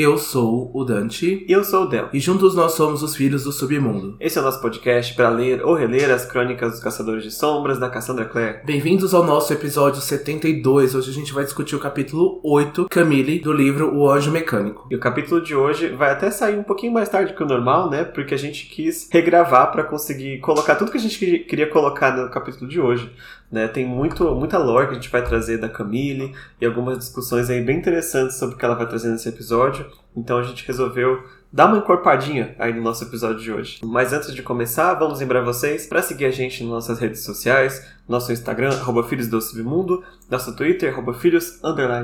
Eu sou o Dante. E eu sou o Del. E juntos nós somos os Filhos do Submundo. Esse é o nosso podcast para ler ou reler as crônicas dos Caçadores de Sombras da Cassandra Clare. Bem-vindos ao nosso episódio 72. Hoje a gente vai discutir o capítulo 8, Camille, do livro O Anjo Mecânico. E o capítulo de hoje vai até sair um pouquinho mais tarde que o normal, né? Porque a gente quis regravar para conseguir colocar tudo que a gente queria colocar no capítulo de hoje. Né? Tem muito, muita lore que a gente vai trazer da Camille e algumas discussões aí bem interessantes sobre o que ela vai trazer nesse episódio. Então a gente resolveu dar uma encorpadinha aí no nosso episódio de hoje. Mas antes de começar, vamos lembrar vocês para seguir a gente nas nossas redes sociais, nosso Instagram, arroba Filhos do Submundo, nosso Twitter, arroba Filhos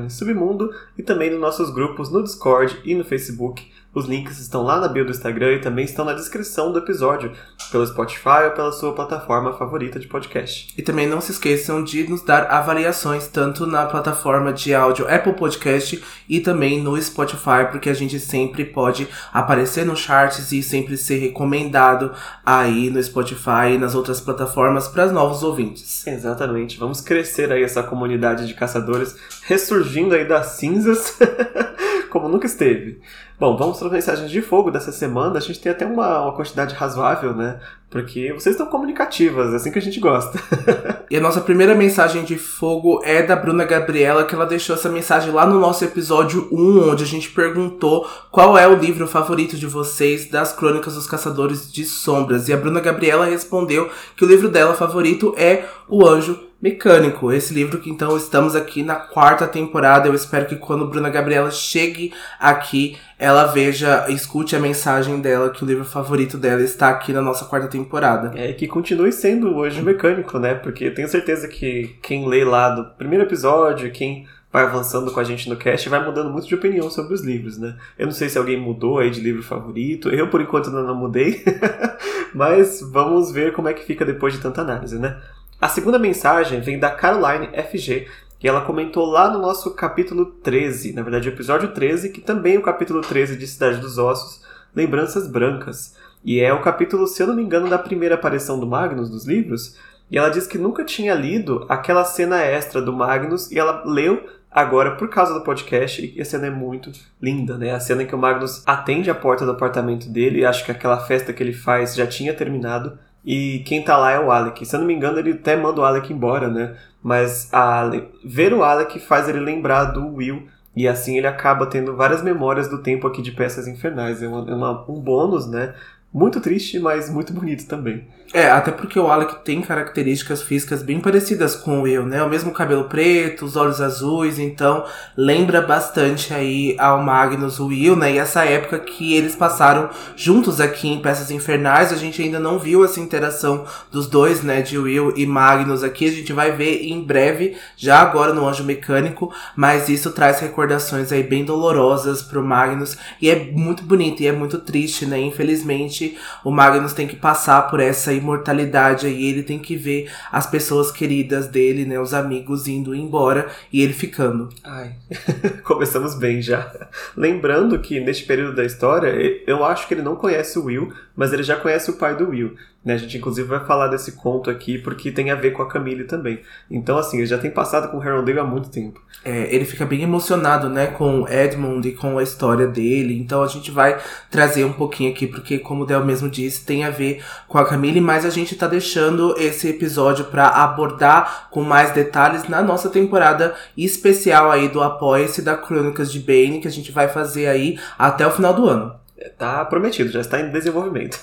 Submundo, e também nos nossos grupos no Discord e no Facebook os links estão lá na bio do Instagram e também estão na descrição do episódio, pelo Spotify ou pela sua plataforma favorita de podcast. E também não se esqueçam de nos dar avaliações tanto na plataforma de áudio Apple Podcast e também no Spotify, porque a gente sempre pode aparecer nos charts e sempre ser recomendado aí no Spotify e nas outras plataformas para os novos ouvintes. Exatamente. Vamos crescer aí essa comunidade de caçadores ressurgindo aí das cinzas como nunca esteve. Bom, vamos para as mensagens de fogo dessa semana. A gente tem até uma, uma quantidade razoável, né? Porque vocês estão comunicativas, é assim que a gente gosta. e a nossa primeira mensagem de fogo é da Bruna Gabriela, que ela deixou essa mensagem lá no nosso episódio 1, onde a gente perguntou qual é o livro favorito de vocês das Crônicas dos Caçadores de Sombras. E a Bruna Gabriela respondeu que o livro dela favorito é O Anjo Mecânico. Esse livro que então estamos aqui na quarta temporada. Eu espero que quando Bruna Gabriela chegue aqui, ela veja, escute a mensagem dela, que o livro favorito dela está aqui na nossa quarta temporada. É, que continue sendo hoje mecânico, né? Porque tenho certeza que quem lê lá do primeiro episódio, quem vai avançando com a gente no cast, vai mudando muito de opinião sobre os livros, né? Eu não sei se alguém mudou aí de livro favorito, eu por enquanto ainda não mudei, mas vamos ver como é que fica depois de tanta análise, né? A segunda mensagem vem da Caroline FG, e ela comentou lá no nosso capítulo 13, na verdade o episódio 13, que também é o capítulo 13 de Cidade dos Ossos, Lembranças Brancas. E é o capítulo, se eu não me engano, da primeira aparição do Magnus nos livros. E ela diz que nunca tinha lido aquela cena extra do Magnus e ela leu agora por causa do podcast e a cena é muito linda, né? A cena em que o Magnus atende a porta do apartamento dele, e acho que aquela festa que ele faz já tinha terminado e quem tá lá é o Alec. Se eu não me engano, ele até manda o Alec embora, né? Mas a, ver o Alec faz ele lembrar do Will. E assim ele acaba tendo várias memórias do tempo aqui de Peças Infernais. É, uma, é uma, um bônus, né? Muito triste, mas muito bonito também. É, até porque o Alec tem características físicas bem parecidas com o Will, né? O mesmo cabelo preto, os olhos azuis, então lembra bastante aí ao Magnus, o Will, né? E essa época que eles passaram juntos aqui em Peças Infernais, a gente ainda não viu essa interação dos dois, né? De Will e Magnus aqui, a gente vai ver em breve, já agora no Anjo Mecânico, mas isso traz recordações aí bem dolorosas pro Magnus e é muito bonito e é muito triste, né? Infelizmente o Magnus tem que passar por essa imortalidade aí, ele tem que ver as pessoas queridas dele, né, os amigos indo embora e ele ficando. Ai, começamos bem já. Lembrando que neste período da história, eu acho que ele não conhece o Will, mas ele já conhece o pai do Will. Né? A gente inclusive vai falar desse conto aqui porque tem a ver com a Camille também. Então, assim, ele já tem passado com o Harold há muito tempo. É, ele fica bem emocionado, né, com o Edmund e com a história dele. Então a gente vai trazer um pouquinho aqui, porque, como o Del mesmo disse, tem a ver com a Camille, mas a gente tá deixando esse episódio para abordar com mais detalhes na nossa temporada especial aí do Apoia-se da Crônicas de Bane, que a gente vai fazer aí até o final do ano. Tá prometido, já está em desenvolvimento.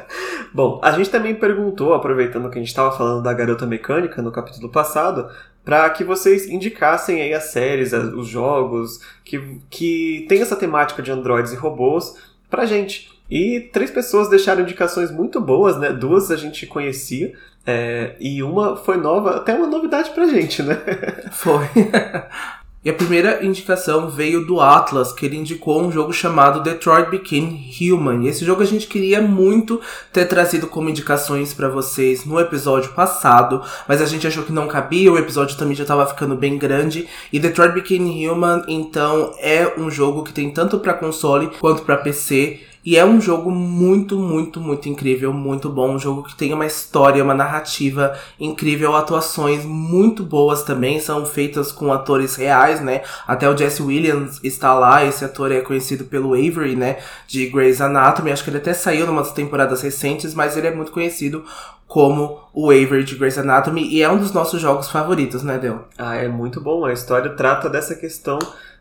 Bom, a gente também perguntou, aproveitando que a gente estava falando da garota mecânica no capítulo passado, para que vocês indicassem aí as séries, os jogos que, que tem essa temática de androides e robôs pra gente. E três pessoas deixaram indicações muito boas, né? Duas a gente conhecia, é, e uma foi nova, até uma novidade pra gente, né? Foi. E a primeira indicação veio do Atlas, que ele indicou um jogo chamado Detroit Became Human. E esse jogo a gente queria muito ter trazido como indicações para vocês no episódio passado, mas a gente achou que não cabia, o episódio também já estava ficando bem grande. E Detroit Became Human, então, é um jogo que tem tanto para console quanto para PC E é um jogo muito, muito, muito incrível, muito bom. Um jogo que tem uma história, uma narrativa incrível, atuações muito boas também, são feitas com atores reais, né? Até o Jesse Williams está lá, esse ator é conhecido pelo Avery, né? De Grey's Anatomy. Acho que ele até saiu numa das temporadas recentes, mas ele é muito conhecido como o Avery de Grey's Anatomy e é um dos nossos jogos favoritos, né, Del? Ah, é muito bom. A história trata dessa questão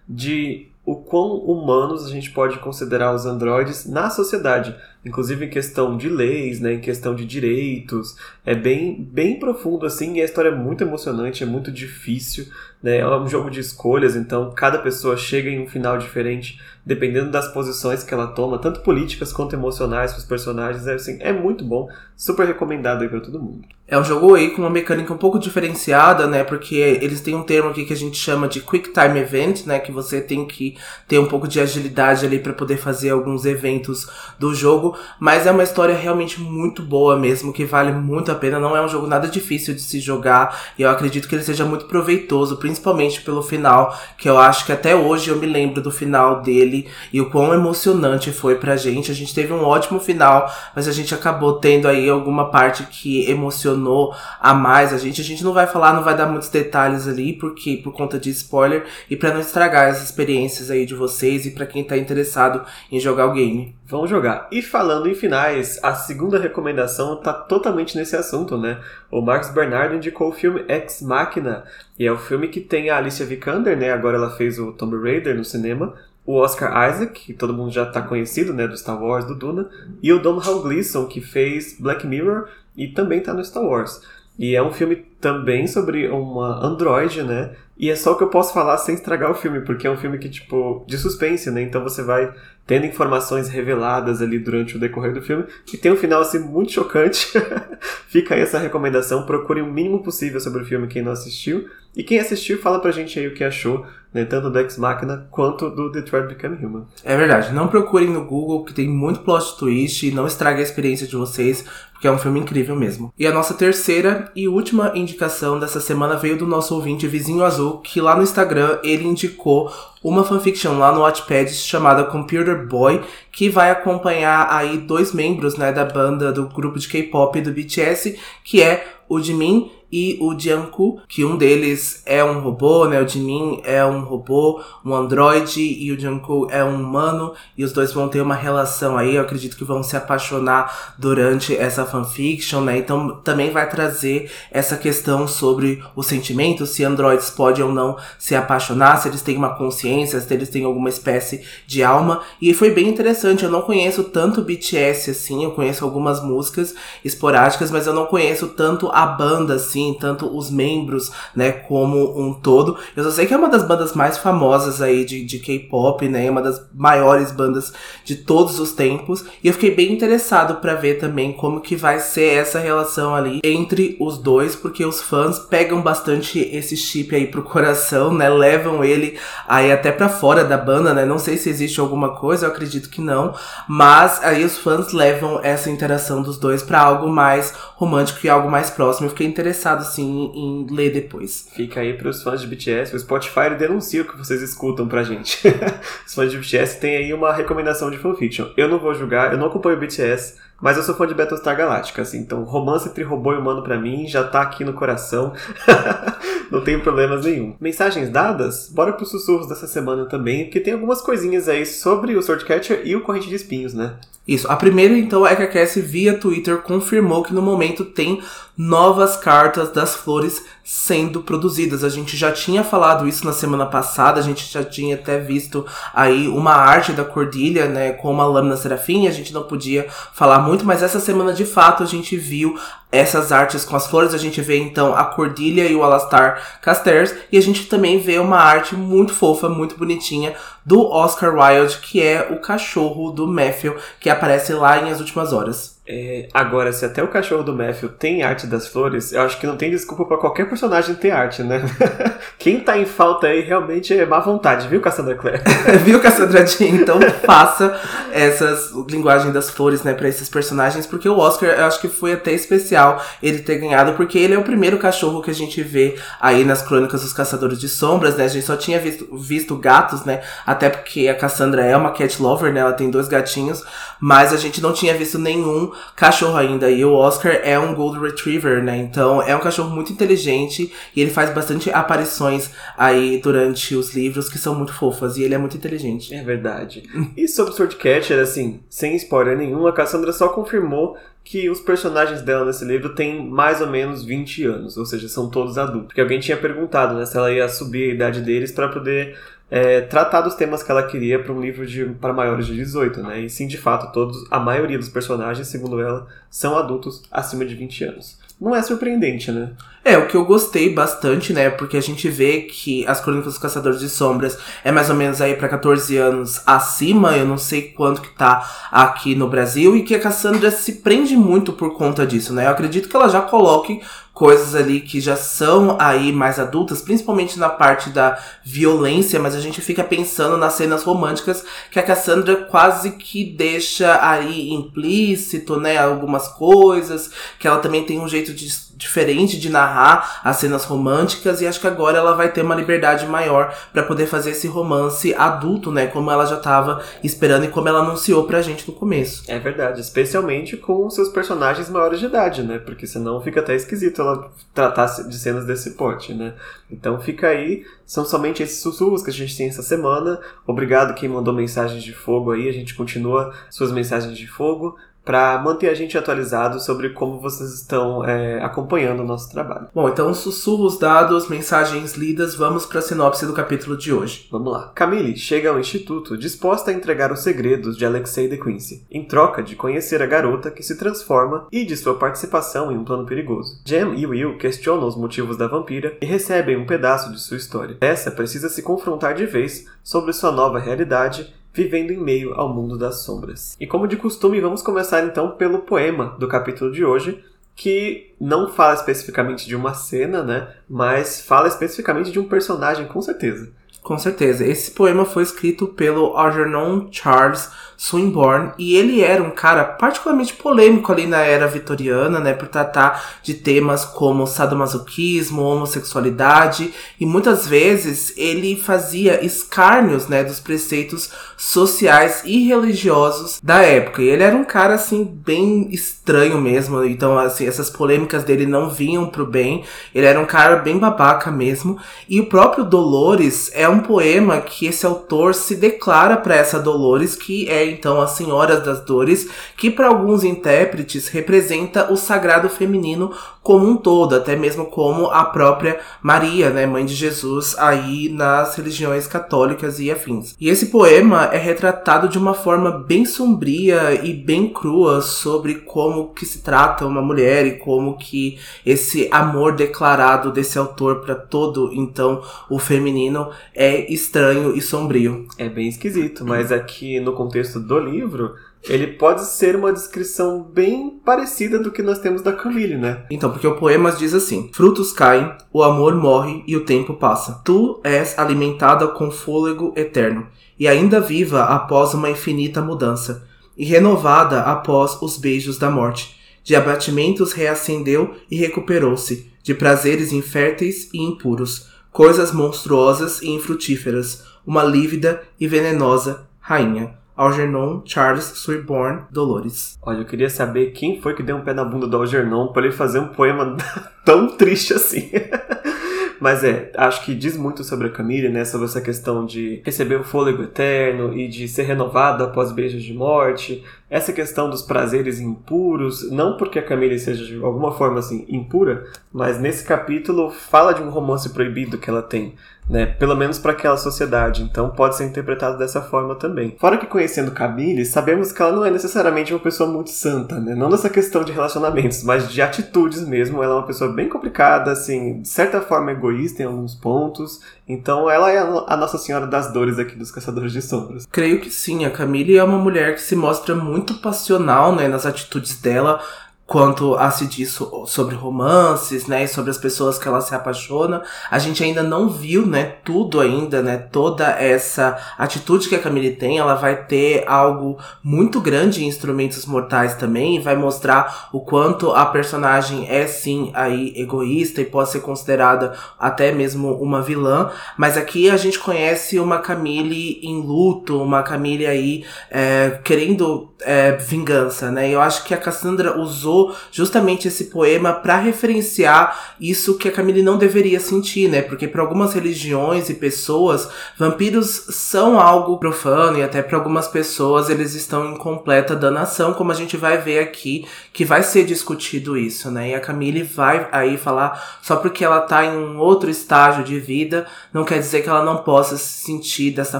de o quão humanos a gente pode considerar os androides na sociedade, inclusive em questão de leis, né, em questão de direitos. É bem, bem profundo assim e a história é muito emocionante, é muito difícil, né? É um jogo de escolhas, então cada pessoa chega em um final diferente dependendo das posições que ela toma, tanto políticas quanto emocionais para os personagens. É, assim, é muito bom, super recomendado aí para todo mundo. É um jogo aí com uma mecânica um pouco diferenciada, né? Porque eles têm um termo aqui que a gente chama de Quick Time Event, né? Que você tem que ter um pouco de agilidade ali para poder fazer alguns eventos do jogo. Mas é uma história realmente muito boa mesmo, que vale muito a pena. Não é um jogo nada difícil de se jogar. E eu acredito que ele seja muito proveitoso, principalmente pelo final, que eu acho que até hoje eu me lembro do final dele e o quão emocionante foi pra gente. A gente teve um ótimo final, mas a gente acabou tendo aí alguma parte que emocionou a mais a gente. A gente não vai falar, não vai dar muitos detalhes ali, porque por conta de spoiler e para não estragar as experiências aí de vocês e para quem tá interessado em jogar o game. Vamos jogar. E falando em finais, a segunda recomendação tá totalmente nesse assunto, né? O Marcos Bernardo indicou o filme Ex Machina, e é o filme que tem a Alicia Vikander, né? Agora ela fez o Tomb Raider no cinema, o Oscar Isaac, que todo mundo já está conhecido, né, do Star Wars, do Duna, e o Domhnall Gleeson, que fez Black Mirror e também está no Star Wars. E é um filme também sobre uma androide, né? E é só o que eu posso falar sem estragar o filme, porque é um filme que, tipo, de suspense, né? Então você vai tendo informações reveladas ali durante o decorrer do filme. E tem um final, assim, muito chocante. Fica aí essa recomendação. Procure o mínimo possível sobre o filme quem não assistiu. E quem assistiu, fala pra gente aí o que achou, né? Tanto do Ex Machina quanto do Detroit Become Human. É verdade. Não procurem no Google, que tem muito plot twist. E não estrague a experiência de vocês, porque é um filme incrível mesmo. E a nossa terceira e última indicação dessa semana veio do nosso ouvinte Vizinho Azul, que lá no Instagram ele indicou uma fanfiction lá no Wattpad chamada Computer Boy, que vai acompanhar aí dois membros, né, da banda do grupo de K-pop do BTS, que é o Jimin e o Jianku, que um deles é um robô, né? O Jimin é um robô, um androide e o Jianku é um humano e os dois vão ter uma relação aí, eu acredito que vão se apaixonar durante essa fanfiction, né? Então também vai trazer essa questão sobre os sentimentos, se androides podem ou não se apaixonar, se eles têm uma consciência, se eles têm alguma espécie de alma. E foi bem interessante, eu não conheço tanto BTS assim, eu conheço algumas músicas esporádicas, mas eu não conheço tanto a banda assim, assim, tanto os membros, né, como um todo. Eu só sei que é uma das bandas mais famosas aí de, de K-pop, né, uma das maiores bandas de todos os tempos. E eu fiquei bem interessado para ver também como que vai ser essa relação ali entre os dois, porque os fãs pegam bastante esse chip aí pro coração, né, levam ele aí até para fora da banda, né, não sei se existe alguma coisa, eu acredito que não, mas aí os fãs levam essa interação dos dois para algo mais romântico e algo mais próximo. Eu fiquei interessado interessado assim em ler depois. Fica aí pros fãs de BTS, o Spotify denuncia o que vocês escutam pra gente. Os fãs de BTS têm aí uma recomendação de fanfiction. Eu não vou julgar, eu não acompanho o BTS, mas eu sou fã de Battlestar Galactica, assim, então romance entre robô e humano para mim já tá aqui no coração. Não tenho problemas nenhum. Mensagens dadas? Bora pros sussurros dessa semana também, porque tem algumas coisinhas aí sobre o Swordcatcher e o Corrente de Espinhos, né? Isso. A primeira, então, é que a Cassie, via Twitter, confirmou que no momento tem novas cartas das flores sendo produzidas. A gente já tinha falado isso na semana passada, a gente já tinha até visto aí uma arte da Cordilha, né, com uma lâmina serafim, a gente não podia falar muito, mas essa semana de fato a gente viu essas artes com as flores, a gente vê então a Cordilha e o Alastar Casters, e a gente também vê uma arte muito fofa, muito bonitinha do Oscar Wilde, que é o cachorro do Matthew, que aparece lá em As Últimas Horas. É, agora, se até o cachorro do Matthew tem arte das flores, eu acho que não tem desculpa para qualquer personagem ter arte, né? Quem tá em falta aí realmente é má vontade, viu, Cassandra Clare? viu, Cassandra Jean? Então faça essas linguagem das flores, né, para esses personagens, porque o Oscar eu acho que foi até especial ele ter ganhado, porque ele é o primeiro cachorro que a gente vê aí nas crônicas dos Caçadores de Sombras, né? A gente só tinha visto, visto gatos, né? Até porque a Cassandra é uma cat lover, né? Ela tem dois gatinhos, mas a gente não tinha visto nenhum cachorro ainda. E o Oscar é um Golden Retriever, né? Então é um cachorro muito inteligente e ele faz bastante aparições aí durante os livros que são muito fofas. E ele é muito inteligente. É verdade. e sobre Swordcatcher, assim, sem spoiler nenhum, a Cassandra só confirmou que os personagens dela nesse livro têm mais ou menos 20 anos, ou seja, são todos adultos. Porque alguém tinha perguntado né, se ela ia subir a idade deles para poder é, tratar dos temas que ela queria para um livro para maiores de 18, né? E sim, de fato, todos, a maioria dos personagens, segundo ela, são adultos acima de 20 anos. Não é surpreendente, né? É, o que eu gostei bastante, né? Porque a gente vê que as Crônicas dos Caçadores de Sombras é mais ou menos aí para 14 anos acima, eu não sei quanto que tá aqui no Brasil, e que a Cassandra se prende muito por conta disso, né? Eu acredito que ela já coloque coisas ali que já são aí mais adultas, principalmente na parte da violência, mas a gente fica pensando nas cenas românticas que a Cassandra quase que deixa aí implícito, né, algumas coisas, que ela também tem um jeito de diferente de narrar as cenas românticas e acho que agora ela vai ter uma liberdade maior para poder fazer esse romance adulto, né, como ela já tava esperando e como ela anunciou pra gente no começo. É verdade, especialmente com seus personagens maiores de idade, né? Porque senão fica até esquisito ela tratar de cenas desse porte, né? Então fica aí, são somente esses sussurros que a gente tem essa semana. Obrigado quem mandou mensagens de fogo aí, a gente continua suas mensagens de fogo para manter a gente atualizado sobre como vocês estão é, acompanhando o nosso trabalho. Bom, então sussurros dados, mensagens lidas, vamos para a sinopse do capítulo de hoje. Vamos lá. Camille chega ao instituto disposta a entregar os segredos de Alexei de Quincy, em troca de conhecer a garota que se transforma e de sua participação em um plano perigoso. Jem e Will questionam os motivos da vampira e recebem um pedaço de sua história. Essa precisa se confrontar de vez sobre sua nova realidade vivendo em meio ao mundo das sombras. E como de costume, vamos começar então pelo poema do capítulo de hoje, que não fala especificamente de uma cena, né? Mas fala especificamente de um personagem, com certeza. Com certeza. Esse poema foi escrito pelo Algernon Charles Swinburne, e ele era um cara particularmente polêmico ali na era vitoriana, né, por tratar de temas como sadomasoquismo, homossexualidade, e muitas vezes ele fazia escárnios, né, dos preceitos sociais e religiosos da época. E ele era um cara assim bem estranho mesmo, então assim, essas polêmicas dele não vinham pro bem. Ele era um cara bem babaca mesmo. E o próprio Dolores é um poema que esse autor se declara para essa Dolores que é então a Senhora das Dores, que para alguns intérpretes representa o sagrado feminino como um todo, até mesmo como a própria Maria, né, mãe de Jesus, aí nas religiões católicas e afins. E esse poema é retratado de uma forma bem sombria e bem crua sobre como que se trata uma mulher e como que esse amor declarado desse autor para todo então o feminino é estranho e sombrio. É bem esquisito, mas aqui no contexto do livro ele pode ser uma descrição bem parecida do que nós temos da Camille, né? Então, porque o poema diz assim: Frutos caem, o amor morre e o tempo passa. Tu és alimentada com fôlego eterno, e ainda viva após uma infinita mudança, e renovada após os beijos da morte. De abatimentos reacendeu e recuperou-se, de prazeres inférteis e impuros, coisas monstruosas e infrutíferas, uma lívida e venenosa rainha. Algernon Charles Swinburne Dolores. Olha, eu queria saber quem foi que deu um pé na bunda do Algernon para ele fazer um poema tão triste assim. Mas é, acho que diz muito sobre a Camille, né? Sobre essa questão de receber o fôlego eterno e de ser renovado após beijos de morte. Essa questão dos prazeres impuros, não porque a Camille seja de alguma forma assim impura, mas nesse capítulo fala de um romance proibido que ela tem. Né? Pelo menos para aquela sociedade. Então pode ser interpretado dessa forma também. Fora que conhecendo Camille, sabemos que ela não é necessariamente uma pessoa muito santa, né? Não nessa questão de relacionamentos, mas de atitudes mesmo. Ela é uma pessoa bem complicada, assim, de certa forma egoísta em alguns pontos. Então ela é a Nossa Senhora das Dores aqui dos Caçadores de Sombras. Creio que sim. A Camille é uma mulher que se mostra muito passional, né, nas atitudes dela quanto a se diz sobre romances, né, e sobre as pessoas que ela se apaixona. A gente ainda não viu, né, tudo ainda, né, toda essa atitude que a Camille tem. Ela vai ter algo muito grande em Instrumentos Mortais também, e vai mostrar o quanto a personagem é sim aí egoísta e pode ser considerada até mesmo uma vilã. Mas aqui a gente conhece uma Camille em luto, uma Camille aí é, querendo é, vingança, né? Eu acho que a Cassandra usou usou justamente esse poema para referenciar isso que a Camille não deveria sentir, né? Porque para algumas religiões e pessoas, vampiros são algo profano e até para algumas pessoas eles estão em completa danação, como a gente vai ver aqui, que vai ser discutido isso, né? E a Camille vai aí falar só porque ela tá em um outro estágio de vida, não quer dizer que ela não possa se sentir dessa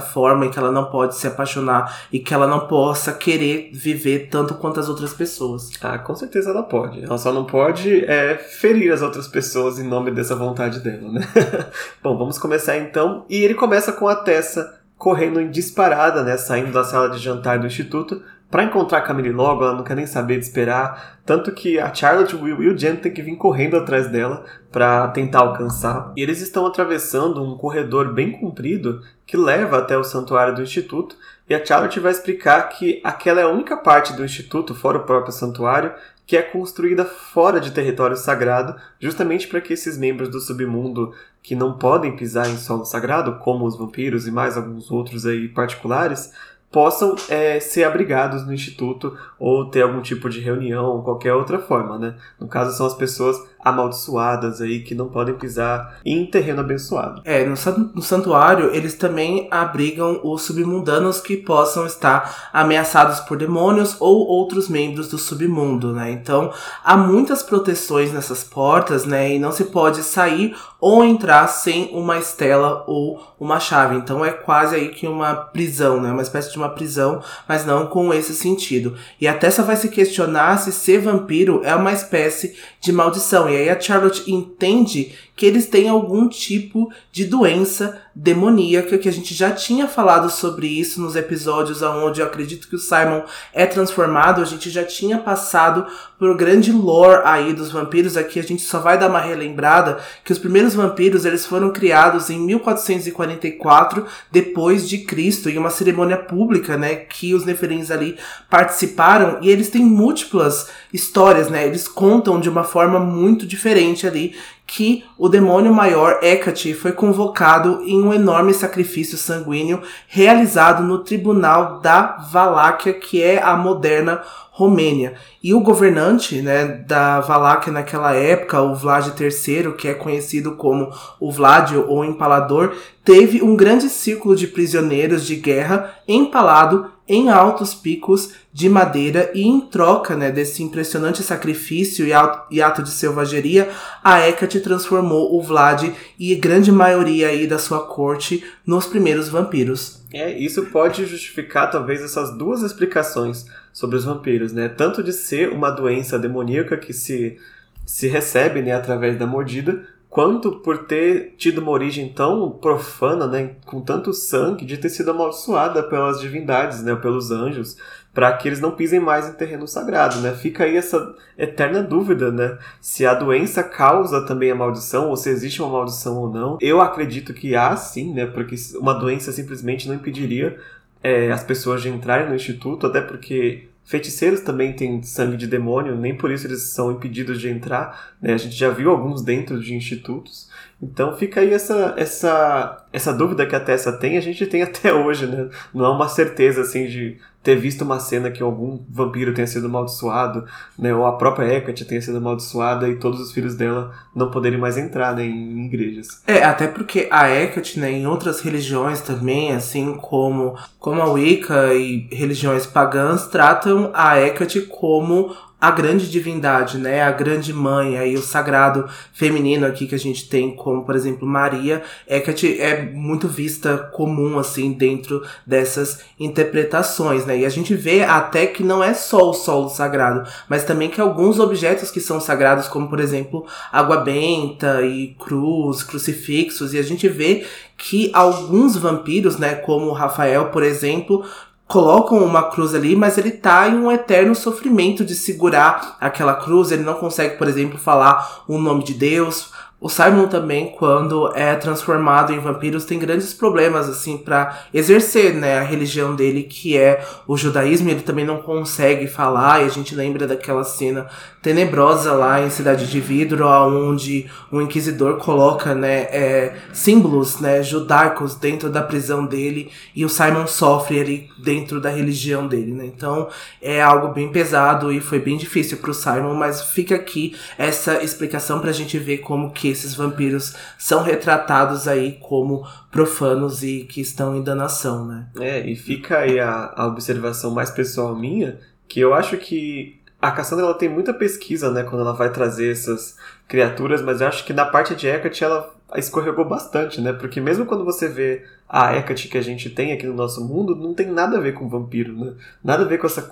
forma e que ela não pode se apaixonar e que ela não possa querer viver tanto quanto as outras pessoas. Ah, com certeza certeza ela pode. Ela só não pode é, ferir as outras pessoas em nome dessa vontade dela, né? Bom, vamos começar então. E ele começa com a Tessa correndo em disparada, né? Saindo da sala de jantar do instituto para encontrar a Camille logo, ela não quer nem saber de esperar. Tanto que a Charlotte, Will e o Jen tem que vir correndo atrás dela para tentar alcançar. E eles estão atravessando um corredor bem comprido que leva até o santuário do instituto. E a Charlotte vai explicar que aquela é a única parte do instituto, fora o próprio santuário, que é construída fora de território sagrado, justamente para que esses membros do submundo que não podem pisar em solo sagrado, como os vampiros e mais alguns outros aí particulares, possam é, ser abrigados no instituto ou ter algum tipo de reunião ou qualquer outra forma, né? No caso são as pessoas amaldiçoadas aí que não podem pisar em terreno abençoado. É, no, no santuário eles também abrigam os submundanos que possam estar ameaçados por demônios ou outros membros do submundo, né? Então há muitas proteções nessas portas, né? E não se pode sair ou entrar sem uma estela ou uma chave. Então é quase aí que uma prisão, né? Uma espécie de uma prisão, mas não com esse sentido. E a Tessa vai se questionar se ser vampiro é uma espécie de maldição. E aí a Charlotte entende que eles têm algum tipo de doença demoníaca, que a gente já tinha falado sobre isso nos episódios onde eu acredito que o Simon é transformado, a gente já tinha passado por grande lore aí dos vampiros, aqui a gente só vai dar uma relembrada que os primeiros vampiros eles foram criados em 1444 depois de Cristo, em uma cerimônia pública, né, que os neferins ali participaram e eles têm múltiplas histórias, né, eles contam de uma forma muito diferente ali que o demônio maior Hecate foi convocado em um enorme sacrifício sanguíneo realizado no tribunal da Valáquia, que é a moderna Romênia. E o governante né, da Valáquia naquela época, o Vlad III, que é conhecido como o Vladio ou Empalador, teve um grande círculo de prisioneiros de guerra empalado em altos picos de madeira e em troca né, desse impressionante sacrifício e ato de selvageria, a Hecate transformou o Vlad e grande maioria aí da sua corte nos primeiros vampiros. É, isso pode justificar talvez essas duas explicações sobre os vampiros, né? Tanto de ser uma doença demoníaca que se, se recebe né, através da mordida, quanto por ter tido uma origem tão profana, né, com tanto sangue, de ter sido amaldiçoada pelas divindades, né, pelos anjos, para que eles não pisem mais em terreno sagrado, né? Fica aí essa eterna dúvida, né? Se a doença causa também a maldição ou se existe uma maldição ou não. Eu acredito que há sim, né? Porque uma doença simplesmente não impediria é, as pessoas de entrarem no instituto, até porque Feiticeiros também têm sangue de demônio, nem por isso eles são impedidos de entrar. Né? A gente já viu alguns dentro de institutos. Então fica aí essa, essa, essa dúvida que a Tessa tem, a gente tem até hoje, né? Não há uma certeza assim de ter visto uma cena que algum vampiro tenha sido amaldiçoado, né, ou a própria Hecate tenha sido amaldiçoada e todos os filhos dela não poderem mais entrar né, em igrejas. É, até porque a Hecate, né, em outras religiões também, assim como, como a Wicca e religiões pagãs, tratam a Hecate como a grande divindade, né? A grande mãe, aí o sagrado feminino aqui que a gente tem, como por exemplo Maria, Hecate é muito vista comum assim dentro dessas interpretações, né? E a gente vê até que não é só o solo sagrado, mas também que alguns objetos que são sagrados, como por exemplo água benta e cruz, crucifixos, e a gente vê que alguns vampiros, né, como Rafael, por exemplo, colocam uma cruz ali, mas ele tá em um eterno sofrimento de segurar aquela cruz. Ele não consegue, por exemplo, falar o nome de Deus. O Simon também, quando é transformado em vampiros, tem grandes problemas assim para exercer, né, a religião dele, que é o judaísmo. Ele também não consegue falar, e a gente lembra daquela cena tenebrosa lá em Cidade de Vidro, onde o inquisidor coloca né, é, símbolos né, judaicos dentro da prisão dele e o Simon sofre ali dentro da religião dele. Né? Então é algo bem pesado e foi bem difícil para o Simon, mas fica aqui essa explicação para a gente ver como que esses vampiros são retratados aí como profanos e que estão em danação. Né? É, e fica aí a, a observação mais pessoal minha, que eu acho que a Cassandra ela tem muita pesquisa, né, quando ela vai trazer essas criaturas, mas eu acho que na parte de Hecate ela escorregou bastante, né? Porque mesmo quando você vê a Hecate que a gente tem aqui no nosso mundo, não tem nada a ver com vampiro, né? Nada a ver com essa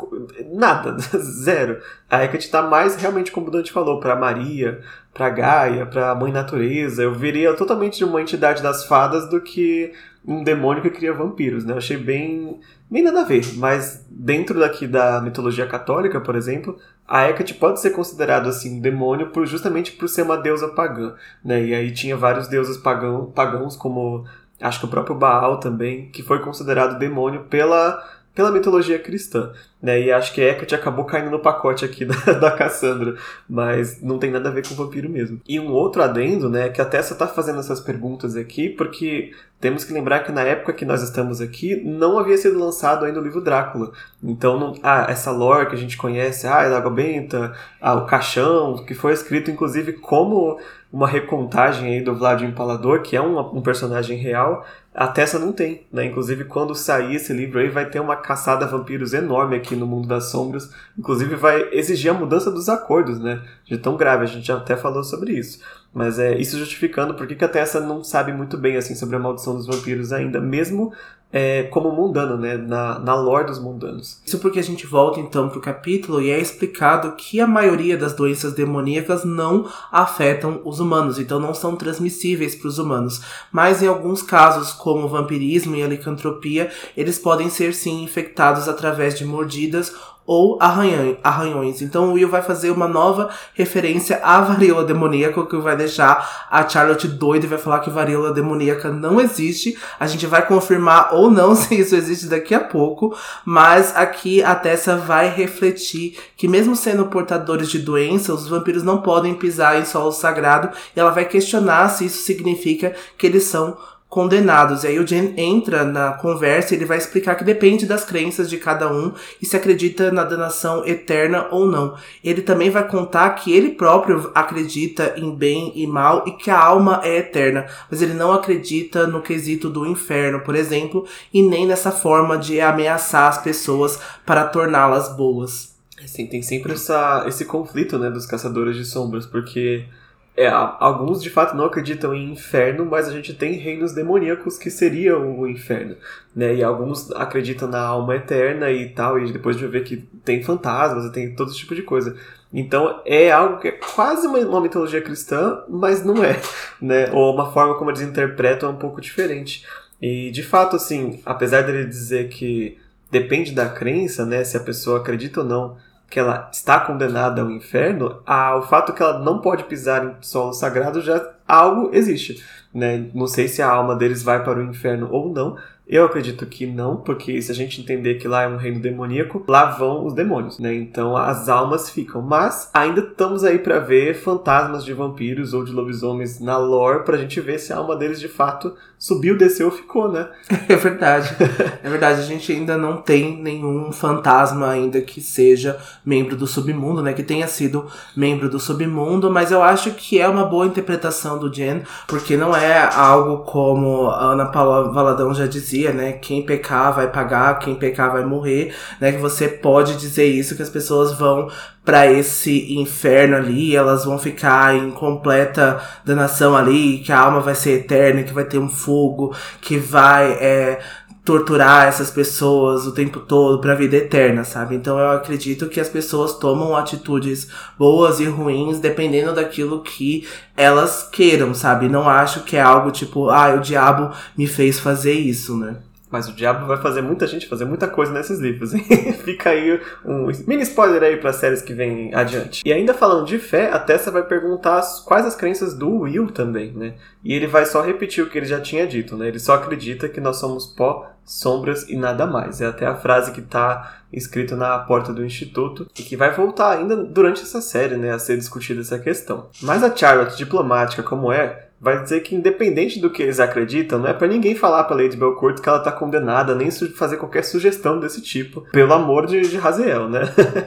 nada, zero. A Hecate tá mais realmente como o Dante falou, para Maria, para Gaia, para Mãe Natureza. Eu veria totalmente de uma entidade das fadas do que um demônio que cria vampiros, né? Eu achei bem bem nada a ver, mas dentro daqui da mitologia católica, por exemplo, a Hecate pode ser considerado assim um demônio por, justamente por ser uma deusa pagã, né? E aí tinha vários deuses pagão, pagãos como acho que o próprio Baal também, que foi considerado demônio pela pela mitologia cristã, né? E acho que Hecate acabou caindo no pacote aqui da, da Cassandra, mas não tem nada a ver com vampiro mesmo. E um outro adendo, né, que a Tessa tá fazendo essas perguntas aqui, porque temos que lembrar que na época que nós estamos aqui, não havia sido lançado ainda o livro Drácula. Então, não, ah, essa lore que a gente conhece, ah, a Água Benta, ah, o Caixão, que foi escrito inclusive como uma recontagem aí do Vlad Empalador, que é um, um personagem real, a Tessa não tem, né? Inclusive, quando sair esse livro aí, vai ter uma caçada a vampiros enorme aqui no mundo das sombras. Inclusive, vai exigir a mudança dos acordos, né? De tão grave, a gente já até falou sobre isso. Mas é isso justificando por que a Tessa não sabe muito bem assim sobre a maldição dos vampiros ainda, mesmo é, como mundano, né? Na, na lore dos mundanos. Isso porque a gente volta então pro capítulo e é explicado que a maioria das doenças demoníacas não afetam os humanos, então não são transmissíveis para os humanos. Mas em alguns casos, como o vampirismo e a licantropia, eles podem ser sim infectados através de mordidas ou arranhões. Então o Will vai fazer uma nova referência à varíola demoníaca, que vai deixar a Charlotte doida e vai falar que varíola demoníaca não existe. A gente vai confirmar ou não se isso existe daqui a pouco, mas aqui a Tessa vai refletir que mesmo sendo portadores de doença, os vampiros não podem pisar em solo sagrado e ela vai questionar se isso significa que eles são condenados. E aí o Jen entra na conversa e ele vai explicar que depende das crenças de cada um e se acredita na danação eterna ou não. Ele também vai contar que ele próprio acredita em bem e mal e que a alma é eterna, mas ele não acredita no quesito do inferno, por exemplo, e nem nessa forma de ameaçar as pessoas para torná-las boas. Sim, tem sempre essa, esse conflito né, dos caçadores de sombras, porque é, alguns de fato não acreditam em inferno, mas a gente tem reinos demoníacos que seriam o inferno, né? E alguns acreditam na alma eterna e tal, e depois de ver que tem fantasmas, tem todo esse tipo de coisa. Então é algo que é quase uma, uma mitologia cristã, mas não é, né? Ou uma forma como eles interpretam é um pouco diferente. E de fato, assim, apesar dele dizer que depende da crença, né? Se a pessoa acredita ou não que ela está condenada ao inferno, a, o fato que ela não pode pisar em solo sagrado já algo existe. Né? Não sei se a alma deles vai para o inferno ou não, eu acredito que não, porque se a gente entender que lá é um reino demoníaco, lá vão os demônios, né? Então as almas ficam. Mas ainda estamos aí para ver fantasmas de vampiros ou de lobisomens na lore pra gente ver se a alma deles de fato subiu, desceu ou ficou, né? É verdade. É verdade, a gente ainda não tem nenhum fantasma ainda que seja membro do submundo, né? Que tenha sido membro do submundo, mas eu acho que é uma boa interpretação do Jen, porque não é algo como a Ana Paula Valadão já dizia, né? Quem pecar vai pagar, quem pecar vai morrer, né? Que você pode dizer isso, que as pessoas vão para esse inferno ali, elas vão ficar em completa danação ali, que a alma vai ser eterna, que vai ter um fogo, que vai é, torturar essas pessoas o tempo todo pra vida eterna, sabe? Então eu acredito que as pessoas tomam atitudes boas e ruins dependendo daquilo que elas queiram, sabe? Não acho que é algo tipo, ah, o diabo me fez fazer isso, né? Mas o diabo vai fazer muita gente fazer muita coisa nesses livros, hein? Fica aí um mini spoiler aí para séries que vêm adiante. E ainda falando de fé, a Tessa vai perguntar quais as crenças do Will também, né? E ele vai só repetir o que ele já tinha dito, né? Ele só acredita que nós somos pó, sombras e nada mais. É até a frase que tá escrita na porta do instituto e que vai voltar ainda durante essa série, né, a ser discutida essa questão. Mas a Charlotte, diplomática como é, vai dizer que independente do que eles acreditam, não é para ninguém falar para Lady Belcourt que ela tá condenada, nem fazer qualquer sugestão desse tipo, pelo amor de, de Raziel, né?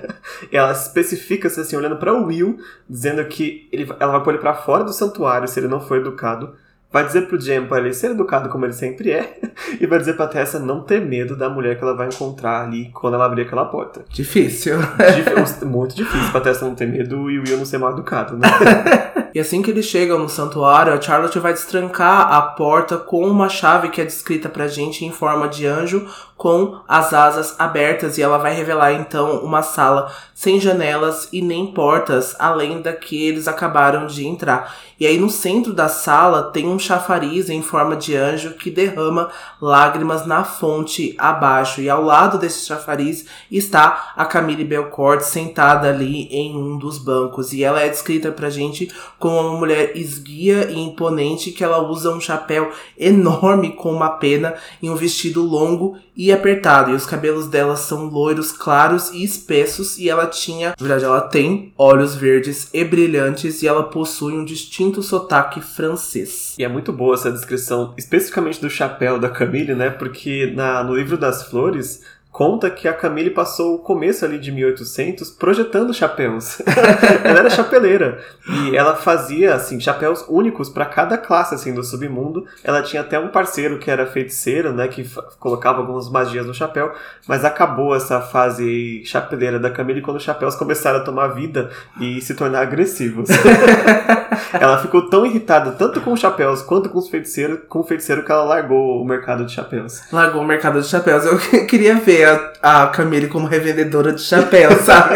ela especifica-se assim, olhando para Will, dizendo que ele, ela vai pôr ele para fora do santuário se ele não for educado, vai dizer pro Jem para ele ser educado como ele sempre é, e vai dizer pra Tessa não ter medo da mulher que ela vai encontrar ali quando ela abrir aquela porta. Difícil. muito difícil pra Tessa não ter medo e o Will não ser mal educado, né? E assim que eles chegam no santuário, a Charlotte vai destrancar a porta com uma chave que é descrita pra gente em forma de anjo, com as asas abertas, e ela vai revelar então uma sala sem janelas e nem portas, além da que eles acabaram de entrar. E aí no centro da sala tem um chafariz em forma de anjo que derrama lágrimas na fonte abaixo. E ao lado desse chafariz está a Camille Belcourt sentada ali em um dos bancos. E ela é descrita pra gente uma mulher esguia e imponente que ela usa um chapéu enorme com uma pena e um vestido longo e apertado. E os cabelos dela são loiros, claros e espessos. E ela tinha, na verdade, ela tem olhos verdes e brilhantes e ela possui um distinto sotaque francês. E é muito boa essa descrição, especificamente do chapéu da Camille, né? Porque na, no livro das flores conta que a Camille passou o começo ali de 1800 projetando chapéus. ela era chapeleira e ela fazia assim chapéus únicos para cada classe assim do submundo. Ela tinha até um parceiro que era feiticeiro, né, que colocava algumas magias no chapéu, mas acabou essa fase chapeleira da Camille quando os chapéus começaram a tomar vida e se tornar agressivos. ela ficou tão irritada tanto com os chapéus quanto com os feiticeiros, com o feiticeiro que ela largou o mercado de chapéus. Largou o mercado de chapéus. Eu queria ver a, a Camille como revendedora de chapéu, sabe?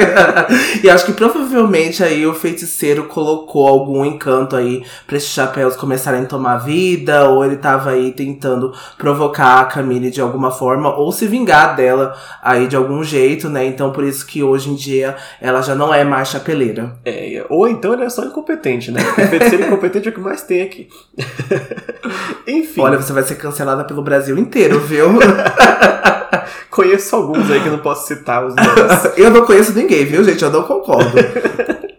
e acho que provavelmente aí o feiticeiro colocou algum encanto aí pra esses chapéus começarem a tomar vida, ou ele tava aí tentando provocar a Camille de alguma forma, ou se vingar dela aí de algum jeito, né? Então por isso que hoje em dia ela já não é mais chapeleira. É, ou então ele é só incompetente, né? Feiticeiro incompetente é o que mais tem aqui. Enfim. Olha, você vai ser cancelada pelo Brasil inteiro, viu? Conheço alguns aí que eu não posso citar os nomes. eu não conheço ninguém, viu, gente? Eu não concordo.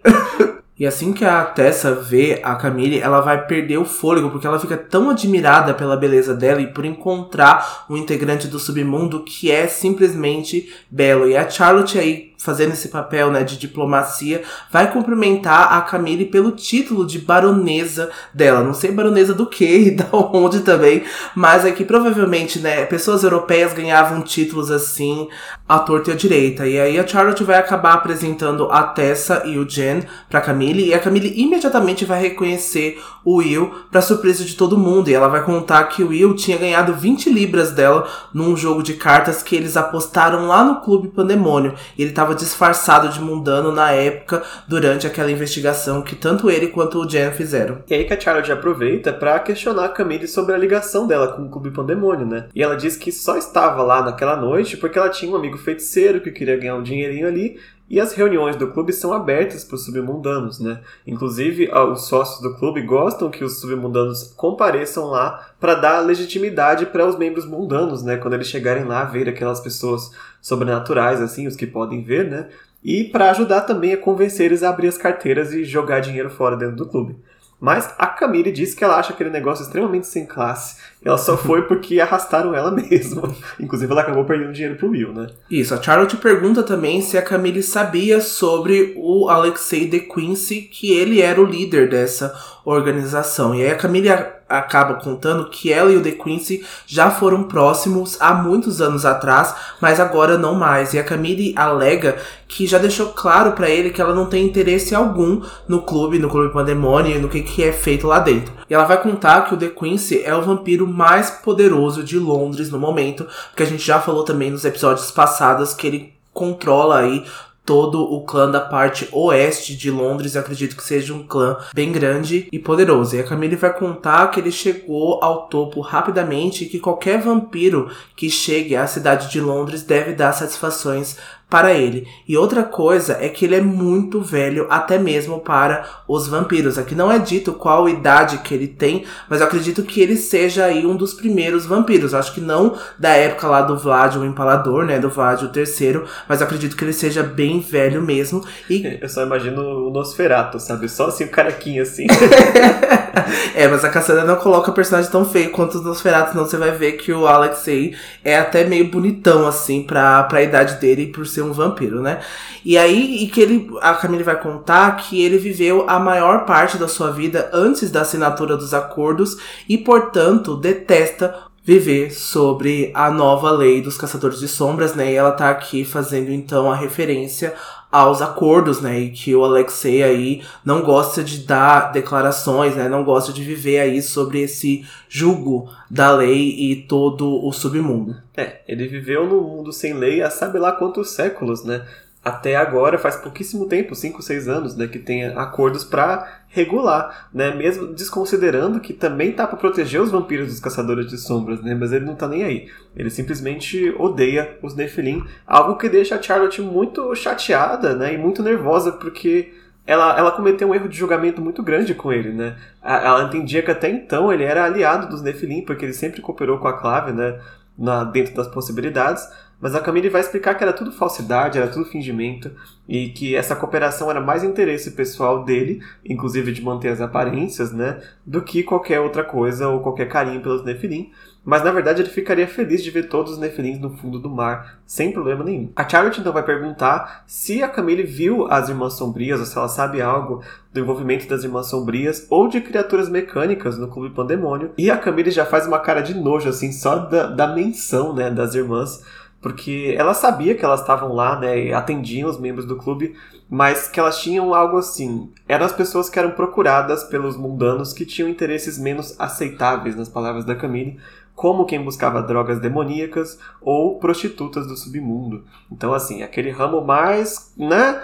E assim que a Tessa vê a Camille, ela vai perder o fôlego, porque ela fica tão admirada pela beleza dela e por encontrar um integrante do submundo que é simplesmente belo. E a Charlotte aí fazendo esse papel né, de diplomacia, vai cumprimentar a Camille pelo título de baronesa dela. Não sei baronesa do que e da onde também, mas é que provavelmente né, pessoas europeias ganhavam títulos assim à torta e à direita. E aí a Charlotte vai acabar apresentando a Tessa e o Jen pra Camille, e a Camille imediatamente vai reconhecer o Will pra surpresa de todo mundo. E ela vai contar que o Will tinha ganhado 20 libras dela num jogo de cartas que eles apostaram lá no Clube Pandemônio. Ele tava estava disfarçado de mundano na época, durante aquela investigação que tanto ele quanto o Jen fizeram. E aí que a Charlotte aproveita para questionar a Camille sobre a ligação dela com o Clube Pandemônio, né? E ela diz que só estava lá naquela noite porque ela tinha um amigo feiticeiro que queria ganhar um dinheirinho ali e as reuniões do clube são abertas para os submundanos, né? Inclusive, os sócios do clube gostam que os submundanos compareçam lá para dar legitimidade para os membros mundanos, né? Quando eles chegarem lá, ver aquelas pessoas sobrenaturais, assim, os que podem ver, né? E para ajudar também a convencer eles a abrir as carteiras e jogar dinheiro fora dentro do clube. Mas a Camille disse que ela acha aquele negócio extremamente sem classe. Ela só foi porque arrastaram ela mesma. Inclusive, ela acabou perdendo dinheiro pro Will, né? Isso. A Charlotte pergunta também se a Camille sabia sobre o Alexei de Quincy, que ele era o líder dessa organização. E aí a Camille acaba contando que ela e o The Quincy já foram próximos há muitos anos atrás, mas agora não mais. E a Camille alega que já deixou claro para ele que ela não tem interesse algum no clube, no clube Pandemônio, no que, que é feito lá dentro. E ela vai contar que o The Quincy é o vampiro mais poderoso de Londres no momento, porque a gente já falou também nos episódios passados que ele controla aí todo o clã da parte oeste de Londres. Eu acredito que seja um clã bem grande e poderoso. E a Camille vai contar que ele chegou ao topo rapidamente e que qualquer vampiro que chegue à cidade de Londres deve dar satisfações para ele. E outra coisa é que ele é muito velho, até mesmo para os vampiros. Aqui não é dito qual idade que ele tem, mas eu acredito que ele seja aí um dos primeiros vampiros. Eu acho que não da época lá do Vlad, o Empalador, né? Do Vlad o terceiro, mas eu acredito que ele seja bem velho mesmo. E... Eu só imagino o Nosferato, sabe? Só assim, o carequinho assim. é, mas a Cassandra não coloca personagem tão feio quanto os Nosferato, não. Você vai ver que o Alexei é até meio bonitão, assim, pra, pra idade dele, por ser um vampiro, né? E aí, e que ele, a Camille vai contar que ele viveu a maior parte da sua vida antes da assinatura dos acordos e, portanto, detesta viver sobre a nova lei dos caçadores de sombras, né? E ela tá aqui fazendo então a referência aos acordos, né? E que o Alexei aí não gosta de dar declarações, né? Não gosta de viver aí sobre esse jugo da lei e todo o submundo. É, ele viveu no mundo sem lei há sabe lá quantos séculos, né? Até agora, faz pouquíssimo tempo, 5, 6 anos, né, que tem acordos para regular, né, mesmo desconsiderando que também tá para proteger os vampiros dos caçadores de sombras, né, mas ele não tá nem aí. Ele simplesmente odeia os Nephilim, algo que deixa a Charlotte muito chateada, né, e muito nervosa porque ela, ela cometeu um erro de julgamento muito grande com ele, né? Ela entendia que até então ele era aliado dos Nephilim, porque ele sempre cooperou com a Clave, né? Na, dentro das possibilidades, mas a Camille vai explicar que era tudo falsidade, era tudo fingimento, e que essa cooperação era mais interesse pessoal dele, inclusive de manter as aparências, né, do que qualquer outra coisa ou qualquer carinho pelos Nefilim. Mas na verdade ele ficaria feliz de ver todos os Nefilins no fundo do mar, sem problema nenhum. A Charlotte então vai perguntar se a Camille viu as Irmãs Sombrias, ou se ela sabe algo do envolvimento das Irmãs Sombrias ou de criaturas mecânicas no Clube Pandemônio. E a Camille já faz uma cara de nojo, assim, só da, da menção né, das irmãs porque ela sabia que elas estavam lá, né, atendiam os membros do clube, mas que elas tinham algo assim. Eram as pessoas que eram procuradas pelos mundanos que tinham interesses menos aceitáveis, nas palavras da Camille, como quem buscava drogas demoníacas ou prostitutas do submundo. Então, assim, aquele ramo mais, né,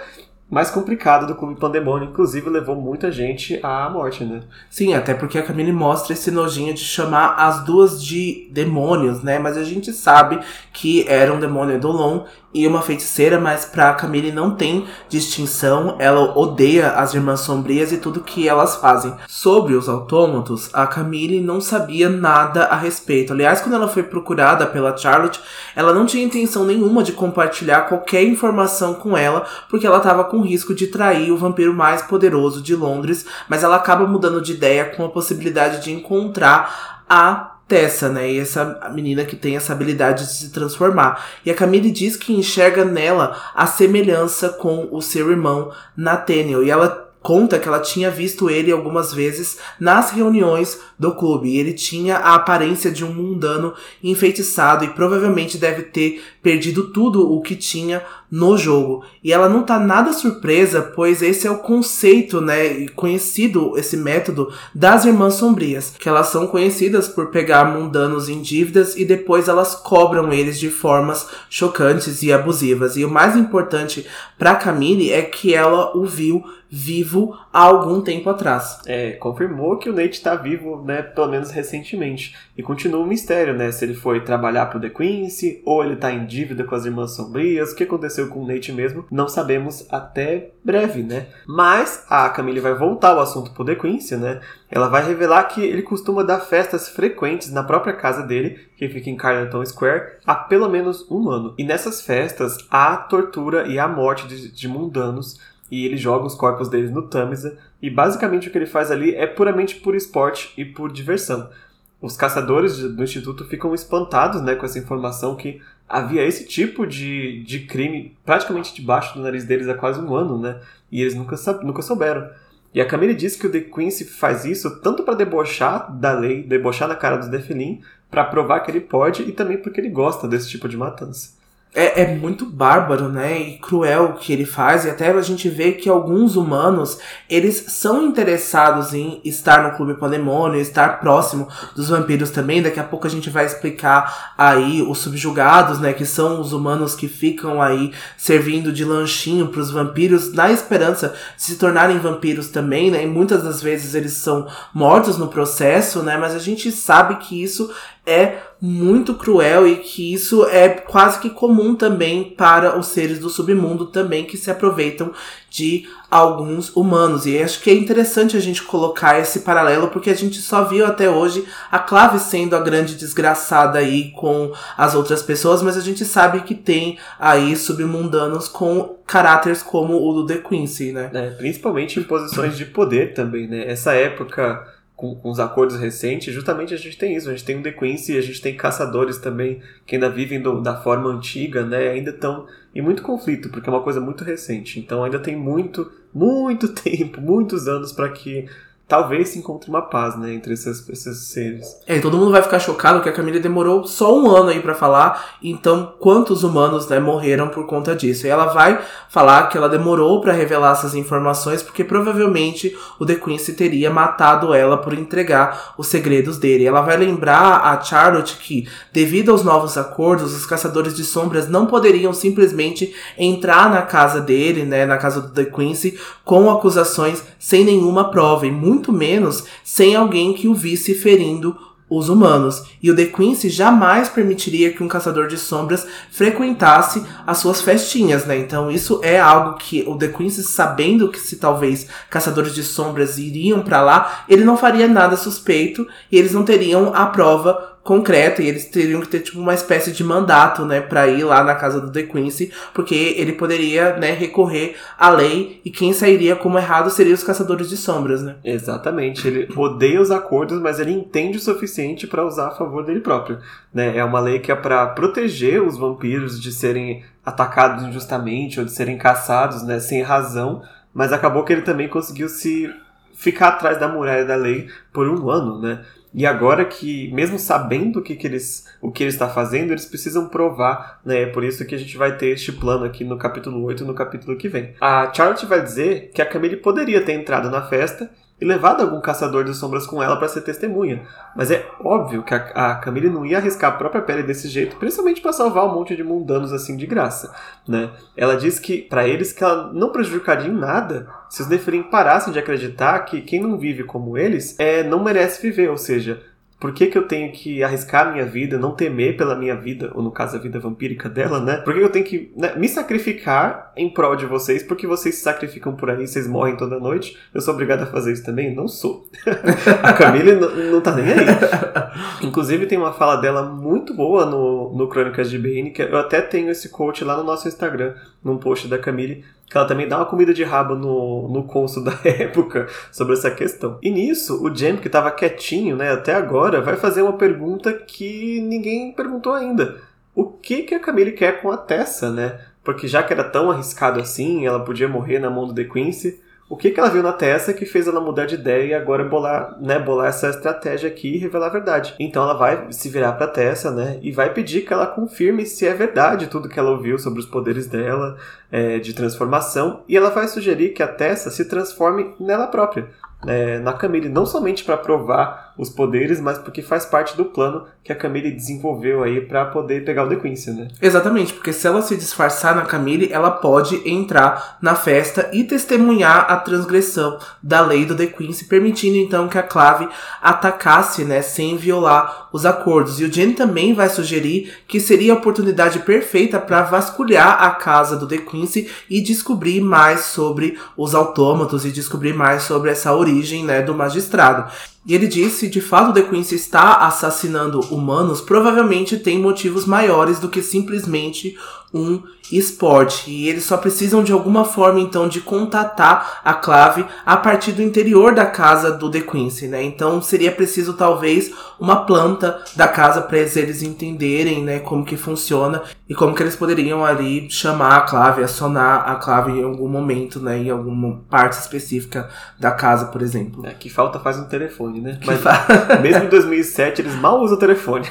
mais complicado do Clube Pandemônio, inclusive levou muita gente à morte, né? Sim, até porque a Camille mostra esse nojinho de chamar as duas de demônios, né? Mas a gente sabe que era um demônio Dolon e uma feiticeira, mas pra Camille não tem distinção, ela odeia as Irmãs Sombrias e tudo que elas fazem. Sobre os autômatos, a Camille não sabia nada a respeito. Aliás, quando ela foi procurada pela Charlotte, ela não tinha intenção nenhuma de compartilhar qualquer informação com ela, porque ela estava com risco de trair o vampiro mais poderoso de Londres, mas ela acaba mudando de ideia com a possibilidade de encontrar a Tessa, né? E essa menina que tem essa habilidade de se transformar. E a Camille diz que enxerga nela a semelhança com o seu irmão Nathaniel. E ela conta que ela tinha visto ele algumas vezes nas reuniões do clube. Ele tinha a aparência de um mundano enfeitiçado e provavelmente deve ter perdido tudo o que tinha no jogo. E ela não tá nada surpresa, pois esse é o conceito, né, conhecido esse método das irmãs sombrias, que elas são conhecidas por pegar mundanos em dívidas e depois elas cobram eles de formas chocantes e abusivas. E o mais importante para Camille é que ela o viu vivo há algum tempo atrás. É, confirmou que o Nate tá vivo, né, pelo menos recentemente. E continua um mistério, né, se ele foi trabalhar pro The Quincy ou ele tá em dívida com as Irmãs Sombrias, o que aconteceu com o Nate mesmo, não sabemos até breve, né? Mas a Camille vai voltar ao assunto pro The Quincy, né? Ela vai revelar que ele costuma dar festas frequentes na própria casa dele, que fica em Carlton Square, há pelo menos um ano. E nessas festas há tortura e a morte de, de mundanos e ele joga os corpos deles no Tamisa, e basicamente o que ele faz ali é puramente por esporte e por diversão. Os caçadores do instituto ficam espantados né, com essa informação que havia esse tipo de, de crime praticamente debaixo do nariz deles há quase um ano, né? E eles nunca, nunca souberam. E a Camille diz que o The Quincy faz isso tanto para debochar da lei, debochar na cara do Defelin, para provar que ele pode e também porque ele gosta desse tipo de matança. É, é, muito bárbaro, né? E cruel o que ele faz. E até a gente vê que alguns humanos, eles são interessados em estar no Clube Pandemônio, estar próximo dos vampiros também. Daqui a pouco a gente vai explicar aí os subjugados, né? Que são os humanos que ficam aí servindo de lanchinho para os vampiros, na esperança de se tornarem vampiros também, né? E muitas das vezes eles são mortos no processo, né? Mas a gente sabe que isso é muito cruel e que isso é quase que comum também para os seres do submundo também que se aproveitam de alguns humanos. E acho que é interessante a gente colocar esse paralelo porque a gente só viu até hoje a Clave sendo a grande desgraçada aí com as outras pessoas, mas a gente sabe que tem aí submundanos com caráteres como o do The Quincy, né? É, principalmente em posições de poder também, né? Essa época com, com, os acordos recentes, justamente a gente tem isso. A gente tem o The Quincy, a gente tem caçadores também que ainda vivem do, da forma antiga, né? Ainda estão em muito conflito, porque é uma coisa muito recente. Então ainda tem muito, muito tempo, muitos anos para que talvez se encontre uma paz, né, entre esses, esses seres. É, e todo mundo vai ficar chocado que a Camila demorou só um ano aí para falar, então quantos humanos, né, morreram por conta disso. E ela vai falar que ela demorou para revelar essas informações porque provavelmente o The Quincy teria matado ela por entregar os segredos dele. Ela vai lembrar a Charlotte que, devido aos novos acordos, os caçadores de sombras não poderiam simplesmente entrar na casa dele, né, na casa do The Quincy, com acusações sem nenhuma prova e muito muito menos sem alguém que o visse ferindo os humanos. E o The Quincy jamais permitiria que um caçador de sombras frequentasse as suas festinhas, né? Então isso é algo que o The Quincy, sabendo que se talvez caçadores de sombras iriam para lá, ele não faria nada suspeito e eles não teriam a prova concreta e eles teriam que ter tipo uma espécie de mandato, né, para ir lá na casa do The Quincy, porque ele poderia, né, recorrer à lei e quem sairia como errado seriam os caçadores de sombras, né? Exatamente. Ele odeia os acordos, mas ele entende o suficiente para usar a favor dele próprio, né? É uma lei que é para proteger os vampiros de serem atacados injustamente ou de serem caçados, né, sem razão, mas acabou que ele também conseguiu se ficar atrás da muralha da lei por um ano, né? E agora que, mesmo sabendo o que, que eles, o que ele está fazendo, eles precisam provar, né? É por isso que a gente vai ter este plano aqui no capítulo 8 no capítulo que vem. A Charlotte vai dizer que a Camille poderia ter entrado na festa e levado algum caçador de sombras com ela para ser testemunha. Mas é óbvio que a, a Camille não ia arriscar a própria pele desse jeito, principalmente para salvar um monte de mundanos assim de graça, né? Ela diz que para eles que ela não prejudicaria em nada se os Nefilim parassem de acreditar que quem não vive como eles é não merece viver, ou seja, por que, que eu tenho que arriscar a minha vida, não temer pela minha vida, ou no caso a vida vampírica dela, né? Por que eu tenho que né, me sacrificar em prol de vocês? Porque vocês se sacrificam por aí, vocês morrem toda noite. Eu sou obrigado a fazer isso também? Não sou. a Camille não tá nem aí. Inclusive tem uma fala dela muito boa no, no Crônicas de Bane, que eu até tenho esse quote lá no nosso Instagram, num post da Camille, que ela também dá uma comida de rabo no, no da época sobre essa questão. E nisso, o Jem, que estava quietinho né, até agora, vai fazer uma pergunta que ninguém perguntou ainda. O que, que a Camille quer com a Tessa, né? Porque já que era tão arriscado assim, ela podia morrer na mão do The Quincy, o que, que ela viu na Tessa que fez ela mudar de ideia e agora bolar, né, bolar essa estratégia aqui e revelar a verdade. Então ela vai se virar pra Tessa, né, e vai pedir que ela confirme se é verdade tudo que ela ouviu sobre os poderes dela, é, de transformação, e ela vai sugerir que a Tessa se transforme nela própria, é, na Camille, não somente para provar os poderes, mas porque faz parte do plano que a Camille desenvolveu aí para poder pegar o The Quincy, né? Exatamente, porque se ela se disfarçar na Camille, ela pode entrar na festa e testemunhar a transgressão da lei do The Quincy, permitindo então que a Clave atacasse, né, sem violar os acordos. E o Jenny também vai sugerir que seria a oportunidade perfeita para vasculhar a casa do The Quincy e descobrir mais sobre os autômatos e descobrir mais sobre essa origem, né, do magistrado. E ele disse, de fato, The Quincy está assassinando humanos, provavelmente tem motivos maiores do que simplesmente um esporte. E eles só precisam de alguma forma, então, de contatar a clave a partir do interior da casa do The Quincy, né? Então seria preciso, talvez, uma planta da casa para eles entenderem, né, como que funciona e como que eles poderiam ali chamar a clave, acionar a clave em algum momento, né, em alguma parte específica da casa, por exemplo. É, que falta faz um telefone, né? Mas fa... mesmo em 2007 eles mal usam o telefone.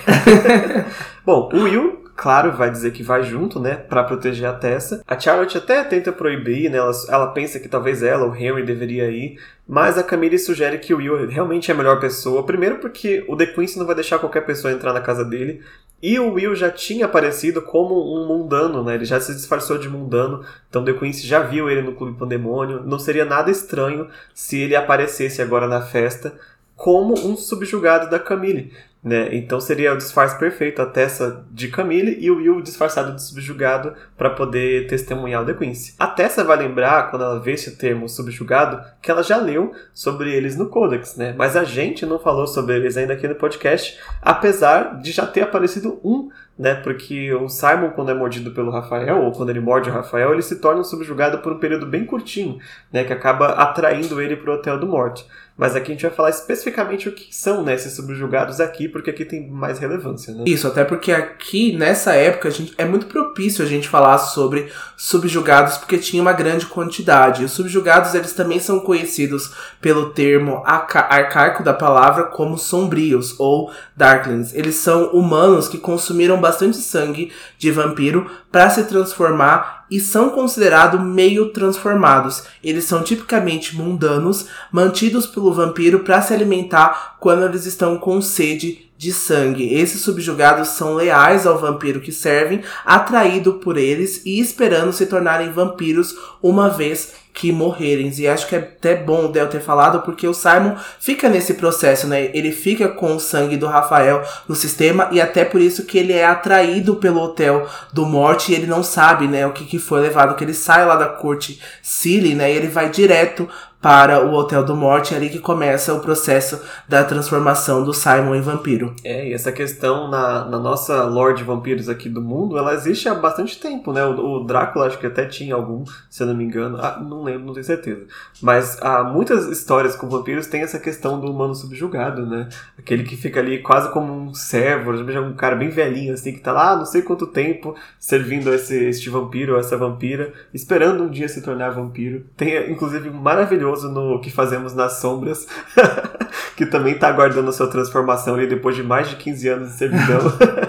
Bom, o Will claro, vai dizer que vai junto, né, para proteger a Tessa. A Charlotte até tenta proibir, né, ela, ela pensa que talvez ela, o Henry, deveria ir, mas a Camille sugere que o Will realmente é a melhor pessoa. Primeiro porque o The Quincy não vai deixar qualquer pessoa entrar na casa dele, e o Will já tinha aparecido como um mundano, né? Ele já se disfarçou de mundano. Então The Quincy já viu ele no Clube Pandemônio. Não seria nada estranho se ele aparecesse agora na festa como um subjugado da Camille. Né? Então seria o disfarce perfeito, a Tessa de Camille e o Will disfarçado de subjugado para poder testemunhar o The Quincy. A Tessa vai lembrar, quando ela vê esse termo subjugado, que ela já leu sobre eles no Codex, né? Mas a gente não falou sobre eles ainda aqui no podcast, apesar de já ter aparecido um né? Porque o Simon, quando é mordido pelo Rafael, ou quando ele morde o Rafael, ele se torna subjugado por um período bem curtinho, né? Que acaba atraindo ele para o Hotel do Morte. Mas aqui a gente vai falar especificamente o que são né, esses subjugados aqui, porque aqui tem mais relevância. Né? Isso, até porque aqui, nessa época, a gente, é muito propício a gente falar sobre subjugados, porque tinha uma grande quantidade. Os subjugados, eles também são conhecidos pelo termo arcaico da palavra como sombrios, ou darklings. Eles são humanos que consumiram bastante sangue de vampiro para se transformar e são considerados meio transformados. Eles são tipicamente mundanos, mantidos pelo vampiro para se alimentar quando eles estão com sede de sangue. Esses subjugados são leais ao vampiro que servem, atraído por eles e esperando se tornarem vampiros uma vez que morrerem. E acho que é até bom o Del ter falado, porque o Simon fica nesse processo, né? Ele fica com o sangue do Rafael no sistema, e até por isso que ele é atraído pelo hotel do morte e ele não sabe, né, o que, que foi levado, que ele sai lá da corte Silly, né? E ele vai direto para o Hotel do Morte, é ali que começa o processo da transformação do Simon em vampiro. É, e essa questão na, na nossa lore de vampiros aqui do mundo, ela existe há bastante tempo, né? O, o Drácula acho que até tinha algum, se eu não me engano. Ah, não lembro, não tenho certeza. Mas há muitas histórias com vampiros tem essa questão do humano subjugado, né? Aquele que fica ali quase como um servo, um cara bem velhinho, assim, que tá lá não sei quanto tempo servindo esse, este vampiro ou essa vampira, esperando um dia se tornar vampiro. Tem, inclusive, maravilhoso no que fazemos nas sombras, que também está aguardando a sua transformação ali depois de mais de 15 anos de servidão.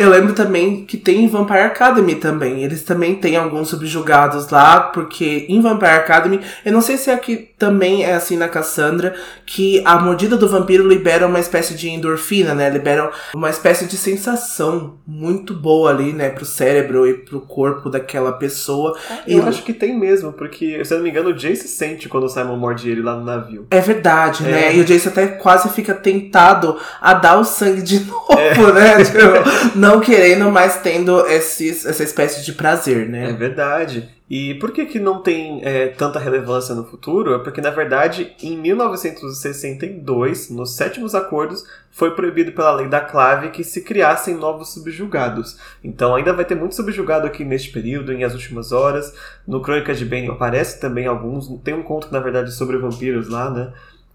Eu lembro também que tem em Vampire Academy também. Eles também têm alguns subjugados lá, porque em Vampire Academy, eu não sei se aqui também é assim na Cassandra, que a mordida do vampiro libera uma espécie de endorfina, né? Libera uma espécie de sensação muito boa ali, né, pro cérebro e pro corpo daquela pessoa. É, eu e... acho que tem mesmo, porque, se eu não me engano, o Jace sente quando o Simon morde ele lá no navio. É verdade, né? é. né? E o Jace até quase fica tentado a dar o sangue de novo, é. né? Tipo, não querendo, mas tendo essa espécie de prazer, né? É verdade. E por que, que não tem é, tanta relevância no futuro? É porque, na verdade, em 1962, nos sétimos acordos, foi proibido pela lei da clave que se criassem novos subjugados. Então ainda vai ter muito subjugado aqui neste período, em As Últimas Horas. No Crônicas de Bane aparece também alguns. Tem um conto, na verdade, sobre vampiros lá, né?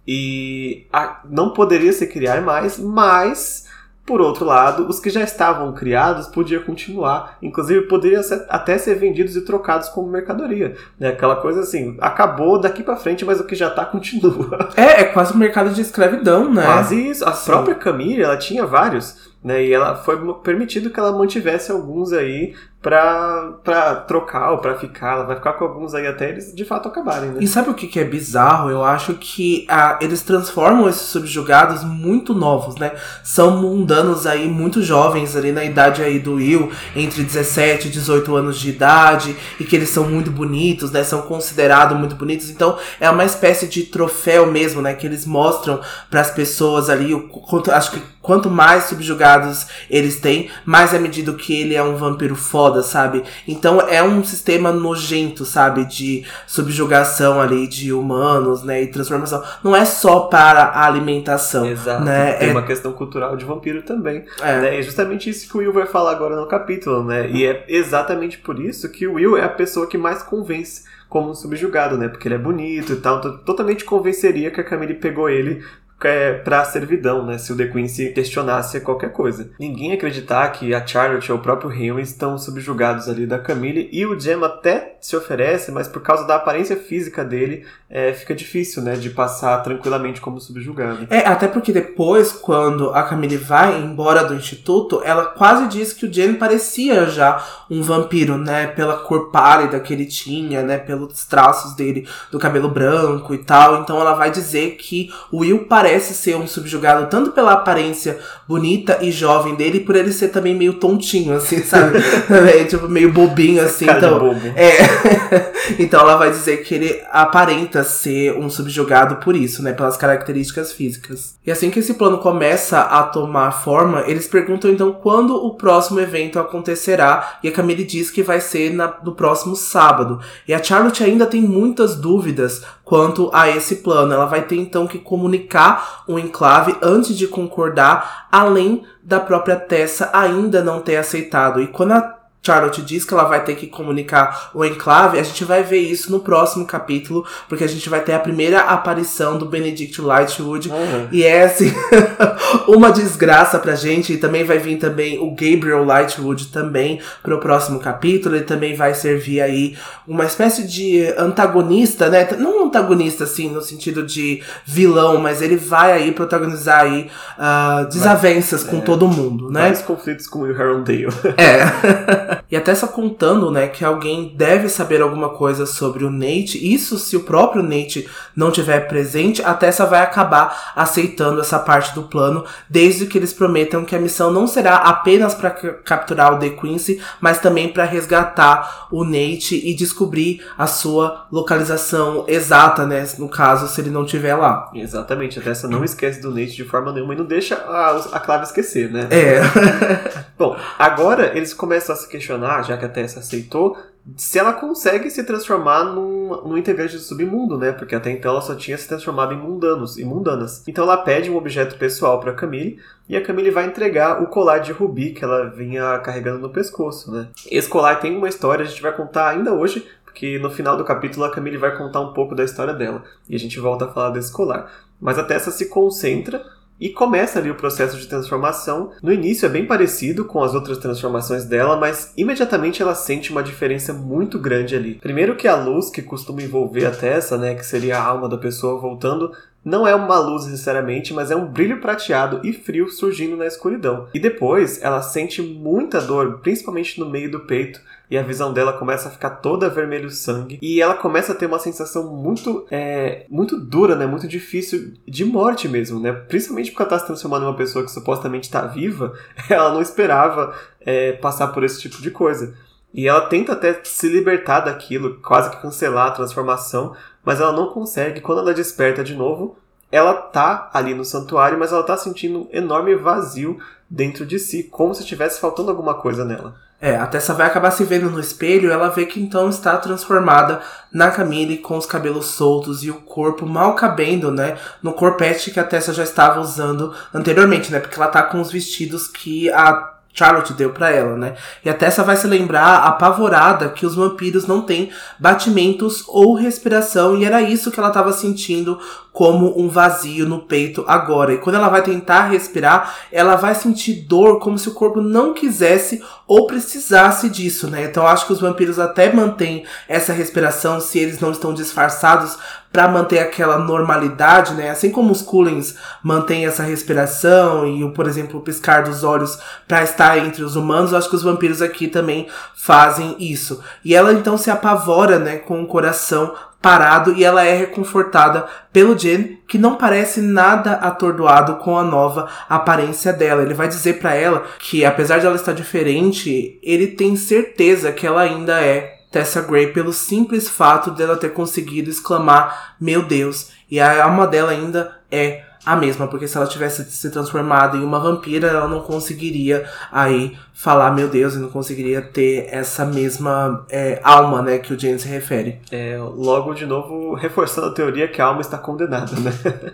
E a, não poderia se criar mais, mas por outro lado, os que já estavam criados podiam continuar, inclusive poderiam ser, até ser vendidos e trocados como mercadoria. Né? Aquela coisa assim, acabou daqui para frente, mas o que já tá continua. É, é quase um mercado de escravidão, né? Quase isso. A Sim. própria Camille, ela tinha vários. Né, e ela foi permitido que ela mantivesse alguns aí pra, trocar ou pra ficar. Ela vai ficar com alguns aí até eles de fato acabarem, né? E sabe o que, que é bizarro? Eu acho que ah, eles transformam esses subjugados muito novos, né? São mundanos aí, muito jovens ali na idade aí do Will, entre 17 e 18 anos de idade, e que eles são muito bonitos, né? São considerados muito bonitos. Então é uma espécie de troféu mesmo, né? Que eles mostram para as pessoas ali, o, acho que quanto mais subjugados eles têm, mais é medido que ele é um vampiro foda, sabe? Então é um sistema nojento, sabe? De subjugação ali de humanos, né? E transformação. Não é só para a alimentação. Exato. Né? Tem É- uma questão cultural de vampiro também. É. né? É justamente isso que o Will vai falar agora no capítulo, né? E é exatamente por isso que o Will é a pessoa que mais convence como um subjugado, né? Porque ele é bonito e tal. Então, totalmente convenceria que a Camille pegou ele é, pra servidão, né? Se o The Quincy questionasse qualquer coisa. Ninguém acreditar que a Charlotte ou o próprio Henry estão subjugados ali da Camille. E o Jem até se oferece, mas por causa da aparência física dele, é, fica difícil, né? De passar tranquilamente como subjugado. É, até porque depois, quando a Camille vai embora do instituto, ela quase diz que o Jenny parecia já um vampiro, né? Pela cor pálida que ele tinha, né? Pelos traços dele do cabelo branco e tal. Então ela vai dizer que o Will parece ser um subjugado tanto pela aparência bonita e jovem dele, por ele ser também meio tontinho, assim, sabe? é, tipo, meio bobinho, assim. Cara então, bobo. é. então ela vai dizer que ele aparenta ser um subjugado por isso, né? Pelas características físicas. E assim que esse plano começa a tomar forma, eles perguntam então quando o próximo evento acontecerá. E a Camille diz que vai ser na- no próximo sábado. E a Charlotte ainda tem muitas dúvidas quanto a esse plano. Ela vai ter então que comunicar o enclave antes de concordar, além da própria Tessa ainda não ter aceitado. E quando a Charlotte diz que ela vai ter que comunicar o enclave, a gente vai ver isso no próximo capítulo, porque a gente vai ter a primeira aparição do Benedict Lightwood. Uhum. E é assim, uma desgraça pra gente. E também vai vir também o Gabriel Lightwood também pro próximo capítulo. Ele também vai servir aí uma espécie de antagonista, né? Não um antagonista assim no sentido de vilão, mas ele vai aí protagonizar aí ah, desavenças com todo mundo, né? Vários conflitos com o Will Herondale. É. e até só contando, né, que alguém deve saber alguma coisa sobre o Nate. Isso se o próprio Nate não tiver presente, a Tessa vai acabar aceitando essa parte do plano, desde que eles prometam que a missão não será apenas para capturar o The Quincy, mas também para resgatar o Nate e descobrir a sua localização exata, né, no caso se ele não estiver lá. Exatamente, a Tessa não esquece do Nate de forma nenhuma e não deixa a, a Clave esquecer, né? É. Bom, agora eles começam a se questionar, já que a Tessa aceitou, se ela consegue se transformar num, num integrante do submundo, né? Porque até então ela só tinha se transformado em mundanos e mundanas. Então ela pede um objeto pessoal para Camille e a Camille vai entregar o colar de rubi que ela vinha carregando no pescoço, né? Esse colar tem uma história, a gente vai contar ainda hoje, porque no final do capítulo a Camille vai contar um pouco da história dela e a gente volta a falar desse colar. Mas a Tessa se concentra e começa ali o processo de transformação. No início é bem parecido com as outras transformações dela, mas imediatamente ela sente uma diferença muito grande ali. Primeiro que a luz que costuma envolver a Tessa, né, que seria a alma da pessoa voltando, não é uma luz necessariamente, mas é um brilho prateado e frio surgindo na escuridão. E depois ela sente muita dor, principalmente no meio do peito, e a visão dela começa a ficar toda vermelho sangue e ela começa a ter uma sensação muito é, muito dura, né, muito difícil de morte mesmo, né, principalmente porque ela está se transformando em uma pessoa que supostamente está viva, ela não esperava é, passar por esse tipo de coisa. E ela tenta até se libertar daquilo, quase que cancelar a transformação, mas ela não consegue. Quando ela desperta de novo, ela tá ali no santuário, mas ela tá sentindo um enorme vazio dentro de si, como se estivesse faltando alguma coisa nela. É, a Tessa vai acabar se vendo no espelho ela vê que então está transformada na Camille com os cabelos soltos e o corpo mal cabendo, né? No corpete que a Tessa já estava usando anteriormente, né? Porque ela tá com os vestidos que a Charlotte deu pra ela, né? E a Tessa vai se lembrar, apavorada, que os vampiros não têm batimentos ou respiração, e era isso que ela estava sentindo como um vazio no peito agora. E quando ela vai tentar respirar, ela vai sentir dor como se o corpo não quisesse ou precisasse disso, né? Então acho que os vampiros até mantêm essa respiração se eles não estão disfarçados para manter aquela normalidade, né? Assim como os Kullens mantêm essa respiração e, por exemplo, o piscar dos olhos para estar entre os humanos, acho que os vampiros aqui também fazem isso. E ela então se apavora, né, com o coração parado e ela é reconfortada pelo Jen, que não parece nada atordoado com a nova aparência dela. Ele vai dizer para ela que apesar de ela estar diferente, ele tem certeza que ela ainda é Tessa Gray pelo simples fato dela ter conseguido exclamar meu Deus e a alma dela ainda é a mesma, porque se ela tivesse se transformado em uma vampira, ela não conseguiria aí falar, meu Deus, e não conseguiria ter essa mesma é, alma, né, que o James se refere. É, logo de novo, reforçando a teoria que a alma está condenada, né?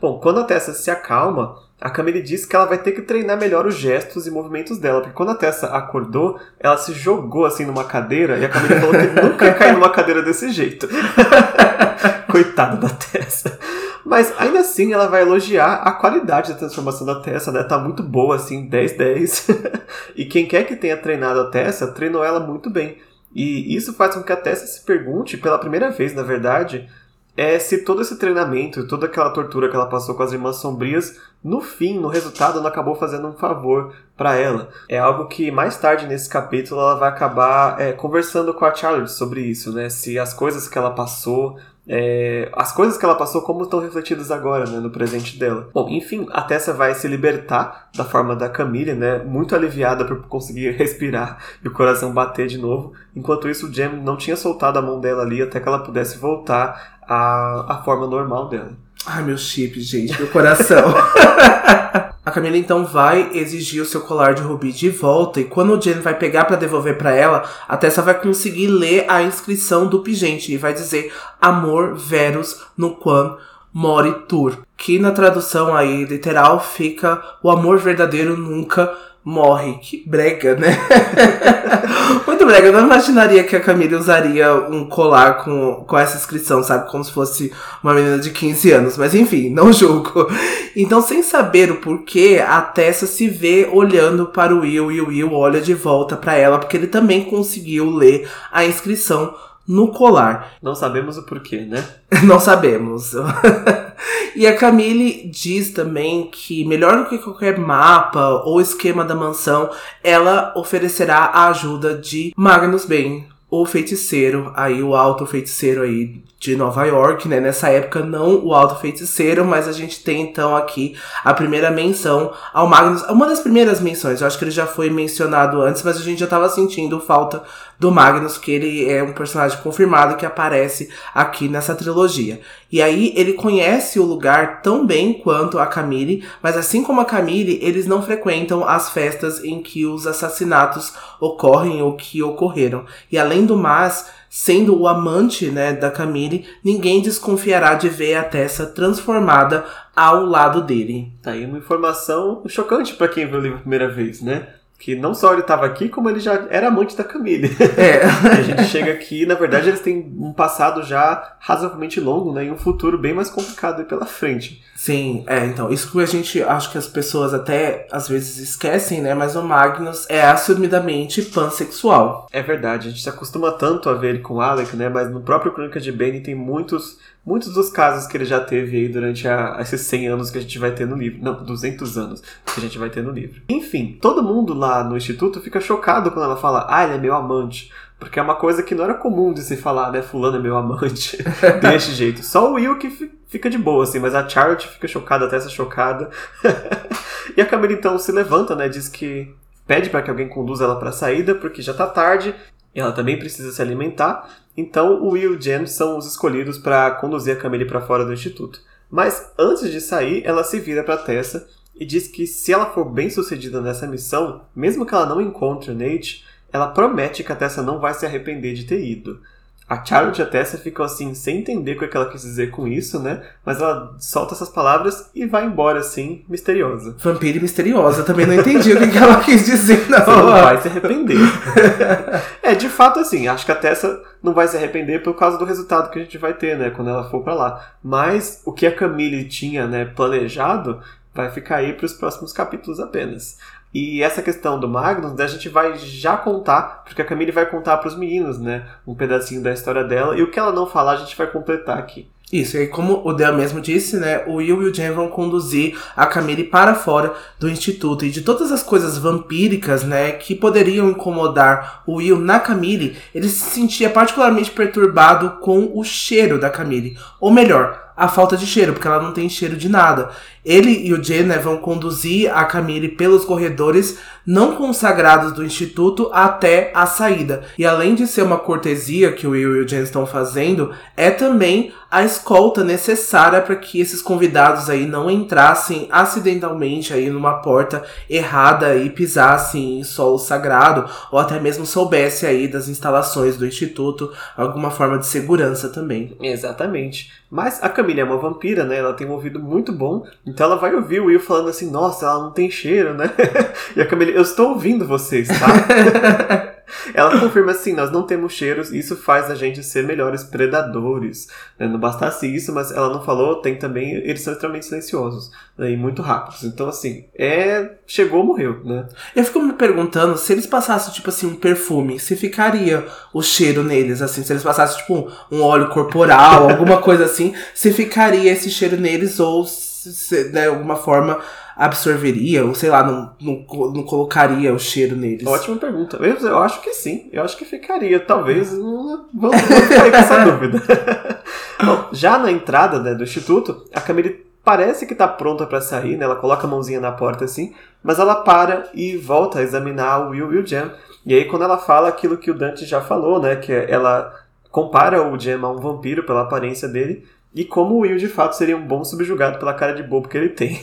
Bom, quando a Tessa se acalma, a Camille diz que ela vai ter que treinar melhor os gestos e movimentos dela, porque quando a Tessa acordou, ela se jogou assim numa cadeira e a Camille falou que nunca ia cair numa cadeira desse jeito. Coitada da Tessa. Mas ainda assim ela vai elogiar a qualidade da transformação da Tessa, né? Tá muito boa, assim, 10-10. e quem quer que tenha treinado a Tessa, treinou ela muito bem. E isso faz com que a Tessa se pergunte, pela primeira vez, na verdade, é se todo esse treinamento, toda aquela tortura que ela passou com as Irmãs Sombrias, no fim, no resultado, não acabou fazendo um favor para ela. É algo que mais tarde nesse capítulo ela vai acabar é, conversando com a Charlotte sobre isso, né? Se as coisas que ela passou é, as coisas que ela passou como estão refletidas agora, né, no presente dela. Bom, enfim, a Tessa vai se libertar da forma da Camille, né, muito aliviada por conseguir respirar e o coração bater de novo. Enquanto isso, o Jem não tinha soltado a mão dela ali até que ela pudesse voltar à, à forma normal dela. Ai, meu chip, gente, meu coração. A Camila então vai exigir o seu colar de rubi de volta e quando o Jen vai pegar para devolver para ela, a Tessa vai conseguir ler a inscrição do pingente e vai dizer Amor Verus no Quan Moritur, que na tradução aí literal fica o amor verdadeiro nunca morre. Que brega, né? Muito brega. Eu não imaginaria que a Camila usaria um colar com, com essa inscrição, sabe? Como se fosse uma menina de 15 anos. Mas enfim, não julgo. Então, sem saber o porquê, a Tessa se vê olhando para o Will e o Will olha de volta para ela, porque ele também conseguiu ler a inscrição no colar. Não sabemos o porquê, né? Não sabemos. e a Camille diz também que, melhor do que qualquer mapa ou esquema da mansão, ela oferecerá a ajuda de Magnus Bane, o feiticeiro, aí o alto feiticeiro aí de Nova York, né? Nessa época não o alto feiticeiro, mas a gente tem então aqui a primeira menção ao Magnus, uma das primeiras menções. Eu acho que ele já foi mencionado antes, mas a gente já estava sentindo falta do Magnus, que ele é um personagem confirmado que aparece aqui nessa trilogia. E aí ele conhece o lugar tão bem quanto a Camille, mas assim como a Camille, eles não frequentam as festas em que os assassinatos ocorrem ou que ocorreram. E além do mais, sendo o amante né, da Camille, ninguém desconfiará de ver a Tessa transformada ao lado dele. Tá aí uma informação chocante para quem viu o livro a primeira vez, né? Que não só ele estava aqui, como ele já era amante da Camille. É. a gente chega aqui, na verdade, eles têm um passado já razoavelmente longo, né? E um futuro bem mais complicado aí pela frente. Sim, é, então, isso que a gente acho que as pessoas até às vezes esquecem, né? Mas o Magnus é assumidamente pansexual. É verdade, a gente se acostuma tanto a ver ele com Alec, né? Mas no próprio Crônica de Benny tem muitos muitos dos casos que ele já teve aí durante a, esses 100 anos que a gente vai ter no livro. Não, 200 anos que a gente vai ter no livro. Enfim, todo mundo lá no instituto fica chocado quando ela fala, ah, ele é meu amante. Porque é uma coisa que não era comum de se falar, né? Fulano é meu amante. Desse jeito. Só o Will que fica de boa, assim, mas a Charlotte fica chocada, até essa chocada. e a Camila então se levanta, né? Diz que pede para que alguém conduza ela para a saída, porque já tá tarde. Ela também precisa se alimentar. Então o Will e o Jen são os escolhidos para conduzir a Camille para fora do instituto. Mas antes de sair, ela se vira para Tessa e diz que se ela for bem sucedida nessa missão, mesmo que ela não encontre o Nate, ela promete que a Tessa não vai se arrepender de ter ido. A Charlotte e a Tessa ficam assim, sem entender o que ela quis dizer com isso, né? Mas ela solta essas palavras e vai embora, assim, misteriosa. Vampira e misteriosa, também não entendi o que ela quis dizer, não. Você não vai se arrepender. é, de fato, assim, acho que a Tessa não vai se arrepender por causa do resultado que a gente vai ter, né? Quando ela for para lá. Mas o que a Camille tinha, né, planejado, vai ficar aí para os próximos capítulos apenas. E essa questão do Magnus, a gente vai já contar, porque a Camille vai contar para os meninos, né? Um pedacinho da história dela. E o que ela não falar, a gente vai completar aqui. Isso, e como o Del mesmo disse, né, o Will e o Jen vão conduzir a Camille para fora do instituto. E de todas as coisas vampíricas, né, que poderiam incomodar o Will na Camille, ele se sentia particularmente perturbado com o cheiro da Camille. Ou melhor, a falta de cheiro, porque ela não tem cheiro de nada. Ele e o Jen né, vão conduzir a Camille pelos corredores não consagrados do instituto até a saída. E além de ser uma cortesia que o Will e o Jen estão fazendo, é também a escolta necessária para que esses convidados aí não entrassem acidentalmente aí numa porta errada e pisassem em solo sagrado ou até mesmo soubesse aí das instalações do instituto, alguma forma de segurança também. Exatamente. Mas a Camille é uma vampira, né? Ela tem um ouvido muito bom, então ela vai ouvir o Will falando assim: "Nossa, ela não tem cheiro, né?" e a Camille, eu estou ouvindo vocês, tá? Ela confirma assim: nós não temos cheiros, isso faz a gente ser melhores predadores. Né? Não bastasse isso, mas ela não falou, tem também, eles são extremamente silenciosos né? e muito rápidos. Então, assim, é. Chegou, morreu, né? Eu fico me perguntando se eles passassem, tipo assim, um perfume, se ficaria o cheiro neles, assim, se eles passassem, tipo, um óleo corporal, alguma coisa assim, se ficaria esse cheiro neles ou se, de alguma forma absorveria, ou sei lá, não, não, não colocaria o cheiro neles? Ótima pergunta. Eu, eu, acho que sim, eu acho que ficaria. Talvez, vamos, vamos ficar com essa dúvida. Bom, já na entrada né, do instituto, a Camille parece que está pronta para sair, né? Ela coloca a mãozinha na porta assim, mas ela para e volta a examinar o Will e o Jam. E aí quando ela fala aquilo que o Dante já falou, né? Que ela compara o Jam a um vampiro pela aparência dele, e como o Will de fato seria um bom subjugado pela cara de bobo que ele tem.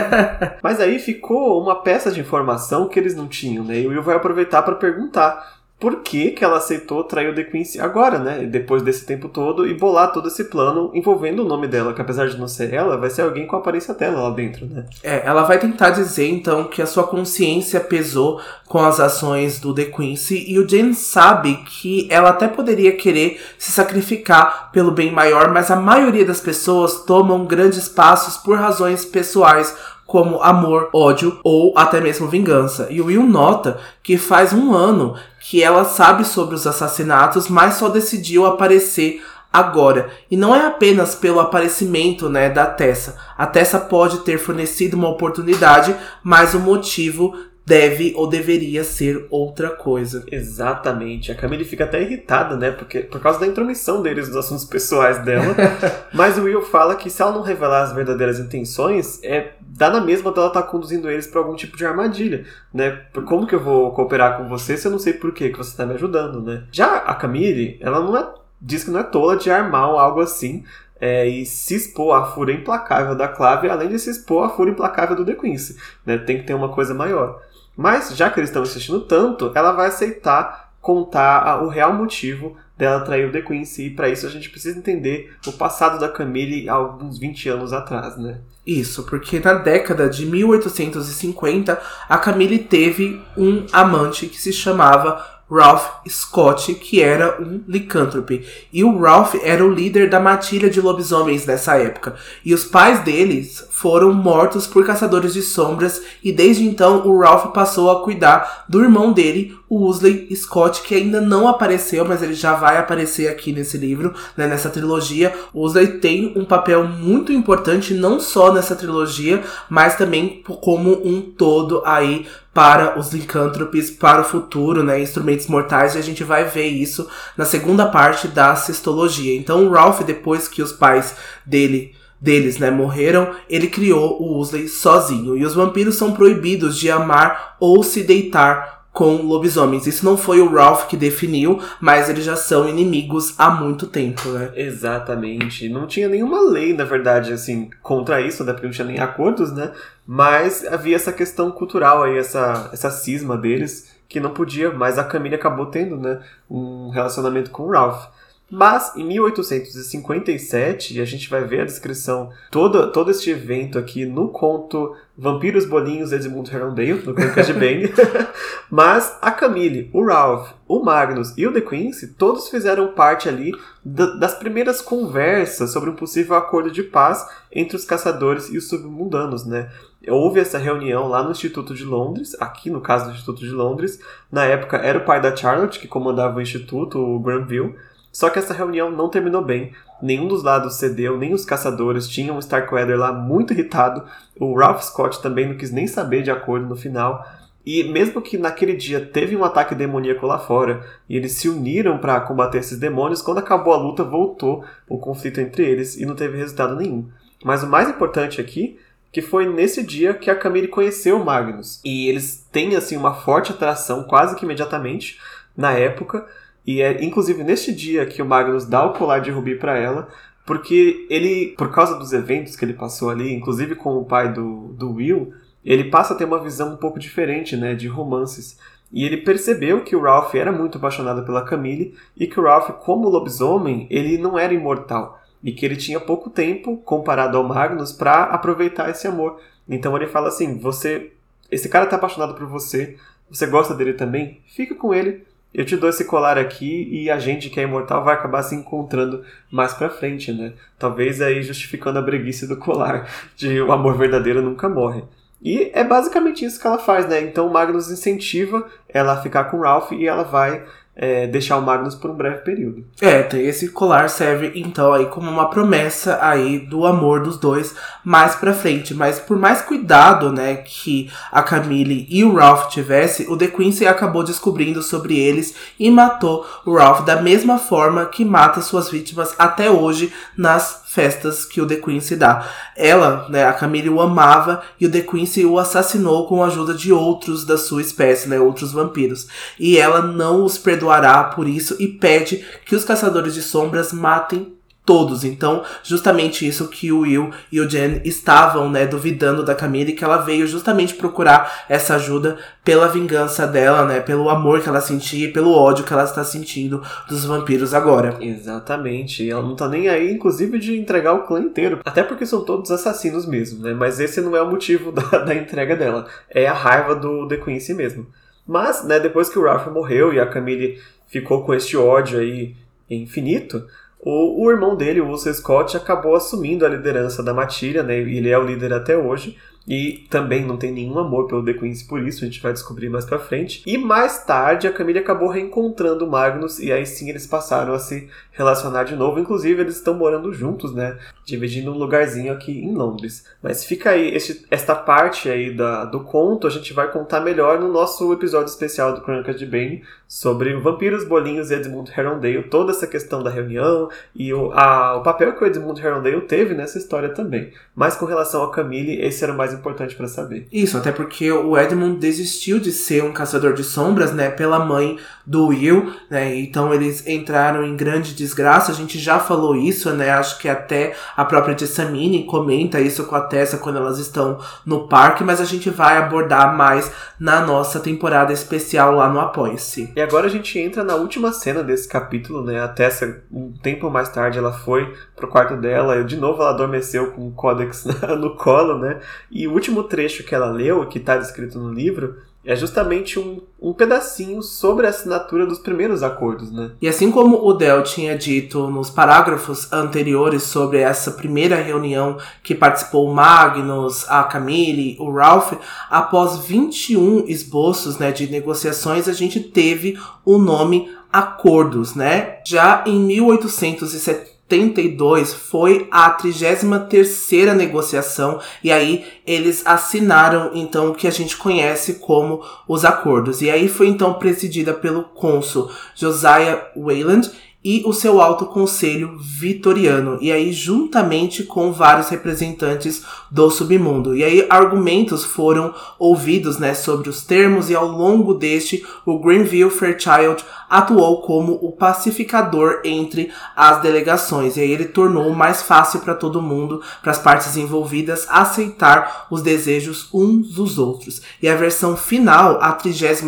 Mas aí ficou uma peça de informação que eles não tinham, né? E o Will vai aproveitar para perguntar por que, que ela aceitou trair o The Quincy agora, né? Depois desse tempo todo, e bolar todo esse plano envolvendo o nome dela, que apesar de não ser ela, vai ser alguém com a aparência dela lá dentro, né? É, ela vai tentar dizer então que a sua consciência pesou com as ações do The Quincy, e o James sabe que ela até poderia querer se sacrificar pelo bem maior, mas a maioria das pessoas tomam grandes passos por razões pessoais como amor, ódio ou até mesmo vingança. E o Will nota que faz um ano que ela sabe sobre os assassinatos, mas só decidiu aparecer agora. E não é apenas pelo aparecimento né, da Tessa. A Tessa pode ter fornecido uma oportunidade, mas o motivo deve ou deveria ser outra coisa. Exatamente. A Camille fica até irritada, né? Porque, por causa da intromissão deles nos assuntos pessoais dela. Mas o Will fala que se ela não revelar as verdadeiras intenções, é dá na mesma dela estar tá conduzindo eles para algum tipo de armadilha, né? Como que eu vou cooperar com você se eu não sei por que que você está me ajudando, né? Já a Camille, ela não é diz que não é tola de armar algo assim, é, e se expor à fúria implacável da Clave, além de se expor à fúria implacável do The Quincy. Né? Tem que ter uma coisa maior. Mas, já que eles estão insistindo tanto, ela vai aceitar contar o real motivo dela trair o The Quincy, e para isso a gente precisa entender o passado da Camille há alguns 20 anos atrás, né? Isso, porque na década de 1850, a Camille teve um amante que se chamava Ralph Scott, que era um licântrope. E o Ralph era o líder da matilha de lobisomens nessa época. E os pais deles foram mortos por caçadores de sombras, e desde então o Ralph passou a cuidar do irmão dele, o Usley Scott, que ainda não apareceu, mas ele já vai aparecer aqui nesse livro, né, nessa trilogia. O Usley tem um papel muito importante, não só nessa trilogia, mas também como um todo aí para os licântropes, para o futuro, né, instrumentos mortais, e a gente vai ver isso na segunda parte da cestologia. Então o Ralph, depois que os pais dele deles, né, morreram, ele criou o Usley sozinho. E os vampiros são proibidos de amar ou se deitar com lobisomens. Isso não foi o Ralph que definiu, mas eles já são inimigos há muito tempo, né? Exatamente. Não tinha nenhuma lei, na verdade, assim, contra isso, né? Porque não tinha nem acordos, né? Mas havia essa questão cultural aí, essa, essa cisma deles, que não podia, mas a Camille acabou tendo, né? Um relacionamento com o Ralph. Mas em 1857, e a gente vai ver a descrição, todo, todo este evento aqui no conto Vampiros Bolinhos Edmund Herondale, no Crônicas de Bane. Mas a Camille, o Ralph, o Magnus e o The Quincy, todos fizeram parte ali das primeiras conversas sobre um possível acordo de paz entre os caçadores e os submundanos, né? Houve essa reunião lá no Instituto de Londres, aqui no caso do Instituto de Londres. Na época era o pai da Charlotte que comandava o instituto, o Granville. Só que essa reunião não terminou bem. Nenhum dos lados cedeu, nem os caçadores tinham o Starkweather lá muito irritado. O Ralph Scott também não quis nem saber de acordo no final. E mesmo que naquele dia teve um ataque demoníaco lá fora e eles se uniram para combater esses demônios, quando acabou a luta voltou o conflito entre eles e não teve resultado nenhum. Mas o mais importante aqui que foi nesse dia que a Camille conheceu o Magnus. E eles têm assim uma forte atração quase que imediatamente na época, e é inclusive neste dia que o Magnus dá o colar de rubi para ela, porque ele, por causa dos eventos que ele passou ali, inclusive com o pai do, do Will, ele passa a ter uma visão um pouco diferente, né, de romances. E ele percebeu que o Ralph era muito apaixonado pela Camille e que o Ralph, como lobisomem, ele não era imortal e que ele tinha pouco tempo comparado ao Magnus para aproveitar esse amor. Então ele fala assim: "Você, esse cara tá apaixonado por você, você gosta dele também? Fica com ele. Eu te dou esse colar aqui e a gente que é imortal vai acabar se encontrando mais pra frente, né? Talvez aí justificando a breguice do colar, de o amor verdadeiro nunca morre. E é basicamente isso que ela faz, né? Então Magnus incentiva ela a ficar com Ralph e ela vai é, deixar o Magnus por um breve período. É, esse colar serve então aí como uma promessa aí do amor dos dois mais pra frente. Mas por mais cuidado, né, que a Camille e o Ralph tivesse, o The Quincy acabou descobrindo sobre eles e matou o Ralph da mesma forma que mata suas vítimas até hoje nas festas que o The Quincy dá. Ela, né, a Camille o amava e o The Quincy o assassinou com a ajuda de outros da sua espécie, né, outros vampiros. E ela não os perdoará por isso e pede que os caçadores de sombras matem todos. Então, justamente isso que o Will e o Jen estavam, né, duvidando da Camille, que ela veio justamente procurar essa ajuda pela vingança dela, né, pelo amor que ela sentia e pelo ódio que ela está sentindo dos vampiros agora. Exatamente. Ela não tá nem aí, inclusive, de entregar o clã inteiro. Até porque são todos assassinos mesmo, né? Mas esse não é o motivo da, da entrega dela. É a raiva do The Quincy mesmo. Mas, né, depois que o Ralph morreu e a Camille ficou com este ódio aí infinito, o, o irmão dele, o Wilson Scott, acabou assumindo a liderança da Matilha, né? Ele é o líder até hoje. E também não tem nenhum amor pelo The Queens por isso, a gente vai descobrir mais pra frente. E mais tarde a Camille acabou reencontrando o Magnus e aí sim eles passaram a se relacionar de novo. Inclusive eles estão morando juntos, né? Dividindo um lugarzinho aqui em Londres. Mas fica aí, este, esta parte aí da, do conto a gente vai contar melhor no nosso episódio especial do Crônicas de Bane sobre vampiros, bolinhos e Edmund Herondale, toda essa questão da reunião e o, a, o papel que o Edmund Herondale teve nessa história também. Mas com relação a Camille, esse era o mais importante para saber. Isso, até porque o Edmund desistiu de ser um caçador de sombras, né, pela mãe do Will, né, então eles entraram em grande desgraça, a gente já falou isso, né, acho que até a própria Jessamine comenta isso com a Tessa quando elas estão no parque, mas a gente vai abordar mais na nossa temporada especial lá no Apoia-se. E agora a gente entra na última cena desse capítulo, né, a Tessa, um tempo mais tarde, ela foi pro quarto dela, e de novo ela adormeceu com o Codex no colo, né, e o último trecho que ela leu, que está descrito no livro, é justamente um, um pedacinho sobre a assinatura dos primeiros acordos, né? E assim como o Del tinha dito nos parágrafos anteriores sobre essa primeira reunião que participou o Magnus, a Camille, o Ralph, após 21 esboços né, de negociações, a gente teve o nome acordos, né? Já em 1870 72 foi a 33ª negociação e aí eles assinaram então o que a gente conhece como os acordos. E aí foi então presidida pelo cônsul Josiah Wayland e o seu alto conselho vitoriano, e aí juntamente com vários representantes do submundo. E aí argumentos foram ouvidos, né, sobre os termos e ao longo deste o Greenville Fairchild atuou como o pacificador entre as delegações. E aí ele tornou mais fácil para todo mundo, para as partes envolvidas, aceitar os desejos uns dos outros. E a versão final, a 33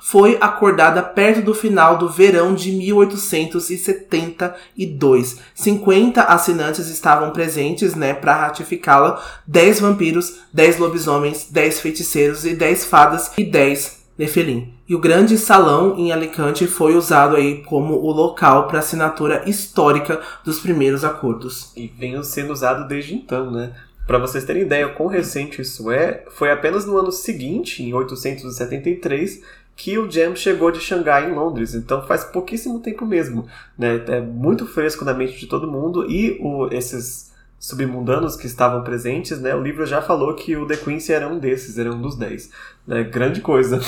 foi acordada perto do final do verão de 1872. 50 assinantes estavam presentes, né, para ratificá-la. 10 vampiros, 10 lobisomens, 10 feiticeiros e 10 fadas e 10 Nefelim. E o grande salão em Alicante foi usado aí como o local para assinatura histórica dos primeiros acordos. E vem sendo usado desde então, né? Para vocês terem ideia quão recente isso é, foi apenas no ano seguinte, em 873, que o Jam chegou de Xangai em Londres. Então faz pouquíssimo tempo mesmo. Né? É muito fresco na mente de todo mundo e o, esses submundanos que estavam presentes, né, o livro já falou que o The Quincy era um desses, era um dos dez. Né, grande coisa.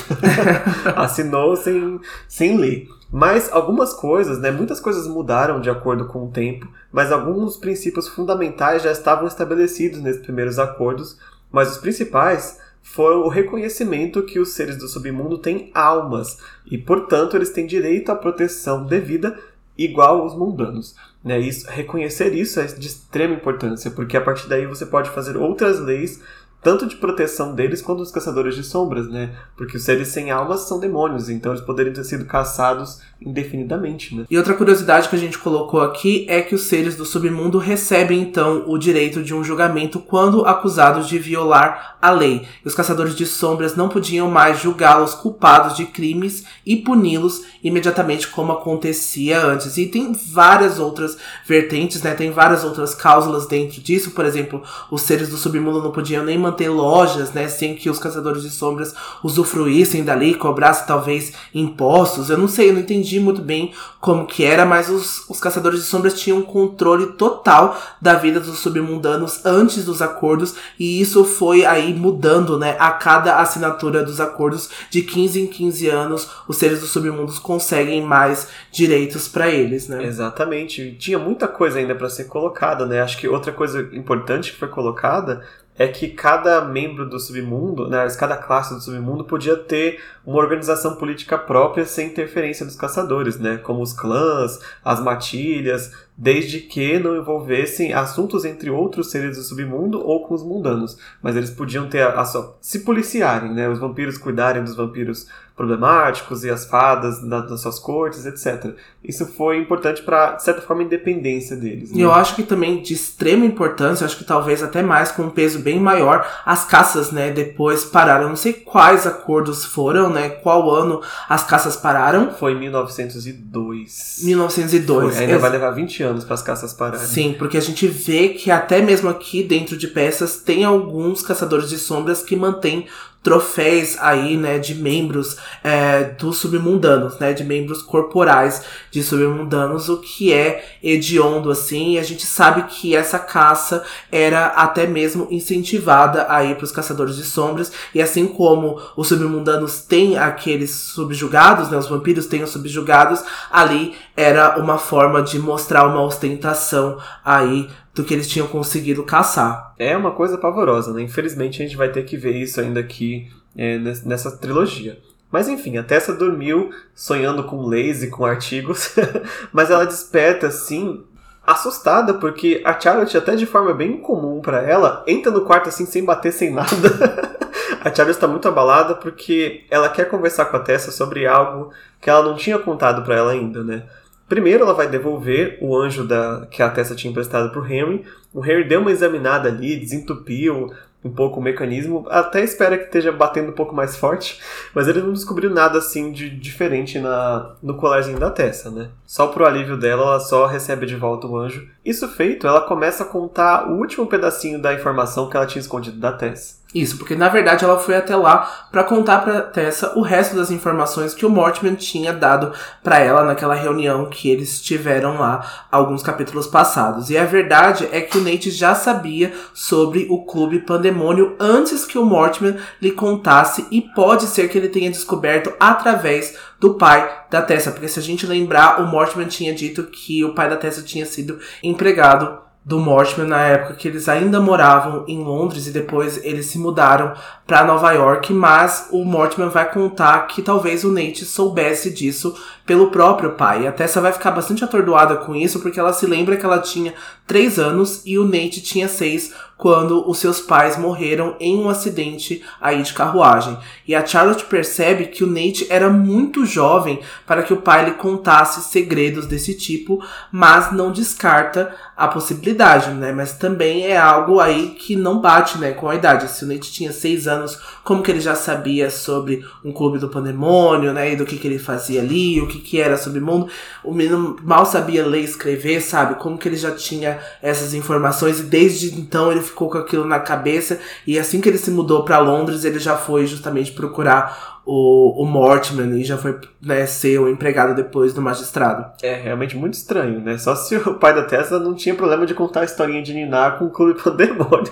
Assinou sem, sem ler. Mas algumas coisas, né, muitas coisas mudaram de acordo com o tempo, mas alguns princípios fundamentais já estavam estabelecidos nesses primeiros acordos, mas os principais foram o reconhecimento que os seres do submundo têm almas e, portanto, eles têm direito à proteção devida igual aos mundanos. Né? Isso, reconhecer isso é de extrema importância, porque a partir daí você pode fazer outras leis tanto de proteção deles quanto dos caçadores de sombras, né? Porque os seres sem almas são demônios, então eles poderiam ter sido caçados indefinidamente, né? E outra curiosidade que a gente colocou aqui é que os seres do submundo recebem então o direito de um julgamento quando acusados de violar a lei. E os caçadores de sombras não podiam mais julgá-los culpados de crimes e puni-los imediatamente como acontecia antes. E tem várias outras vertentes, né? Tem várias outras cláusulas dentro disso, por exemplo, os seres do submundo não podiam nem manter lojas, né, sem que os caçadores de sombras usufruíssem dali, cobrassem talvez impostos. Eu não sei, eu não entendi muito bem como que era, mas os, os caçadores de sombras tinham controle total da vida dos submundanos antes dos acordos, e isso foi aí mudando, né, a cada assinatura dos acordos de 15 em 15 anos, os seres dos submundos conseguem mais direitos para eles, né? Exatamente. Tinha muita coisa ainda para ser colocada, né? Acho que outra coisa importante que foi colocada é que cada membro do submundo, né, cada classe do submundo podia ter uma organização política própria sem interferência dos caçadores, né, como os clãs, as matilhas, desde que não envolvessem assuntos entre outros seres do submundo ou com os mundanos. Mas eles podiam ter a, a se policiarem, né, os vampiros cuidarem dos vampiros problemáticos e as fadas nas suas cortes, etc. Isso foi importante para, de certa forma, a independência deles. Né? E eu acho que também de extrema importância, acho que talvez até mais com um peso bem maior, as caças, né, depois pararam. Não sei quais acordos foram, né, qual ano as caças pararam. Foi em 1902. 1902. Foi, ainda vai levar 20 anos para as caças pararem. Sim, porque a gente vê que até mesmo aqui dentro de peças tem alguns caçadores de sombras que mantêm troféus aí, né, de membros é, dos submundanos, né, de membros corporais de submundanos, o que é hediondo, assim, e a gente sabe que essa caça era até mesmo incentivada aí para os caçadores de sombras, e assim como os submundanos têm aqueles subjugados, né, os vampiros têm os subjugados, ali era uma forma de mostrar uma ostentação aí do que eles tinham conseguido caçar. É uma coisa pavorosa, né? Infelizmente a gente vai ter que ver isso ainda aqui é, nessa trilogia. Mas enfim, a Tessa dormiu sonhando com leis e com artigos, mas ela desperta assim, assustada, porque a Charlotte, até de forma bem comum para ela, entra no quarto assim sem bater, sem nada. a Charlotte está muito abalada porque ela quer conversar com a Tessa sobre algo que ela não tinha contado para ela ainda, né? Primeiro ela vai devolver o anjo da, que a Tessa tinha emprestado para o Henry. O Henry deu uma examinada ali, desentupiu um pouco o mecanismo, até espera que esteja batendo um pouco mais forte, mas ele não descobriu nada assim de diferente na, no colarzinho da Tessa, né? Só pro alívio dela, ela só recebe de volta o anjo. Isso feito, ela começa a contar o último pedacinho da informação que ela tinha escondido da Tessa. Isso, porque na verdade ela foi até lá para contar para Tessa o resto das informações que o Mortimer tinha dado para ela naquela reunião que eles tiveram lá alguns capítulos passados. E a verdade é que o Nate já sabia sobre o clube Pandemônio antes que o Mortimer lhe contasse e pode ser que ele tenha descoberto através do pai da Tessa, porque se a gente lembrar, o Mortimer tinha dito que o pai da Tessa tinha sido empregado do Mortimer na época que eles ainda moravam em Londres e depois eles se mudaram para Nova York, mas o Mortimer vai contar que talvez o Nate soubesse disso pelo próprio pai. A Tessa vai ficar bastante atordoada com isso porque ela se lembra que ela tinha 3 anos e o Nate tinha 6 quando os seus pais morreram em um acidente aí de carruagem. E a Charlotte percebe que o Nate era muito jovem para que o pai lhe contasse segredos desse tipo, mas não descarta a possibilidade, né? Mas também é algo aí que não bate, né, com a idade. Se o Nate tinha 6 anos, como que ele já sabia sobre um clube do pandemônio, né, e do que que ele fazia ali, o que que era submundo? O menino mal sabia ler e escrever, sabe? Como que ele já tinha essas informações e desde então ele ficou com aquilo na cabeça e assim que ele se mudou para Londres, ele já foi justamente procurar o, o Mortimer e já foi né, ser o empregado depois do magistrado. É realmente muito estranho, né? Só se o pai da Tessa não tinha problema de contar a historinha de Ninar com o Clube Pandemônio.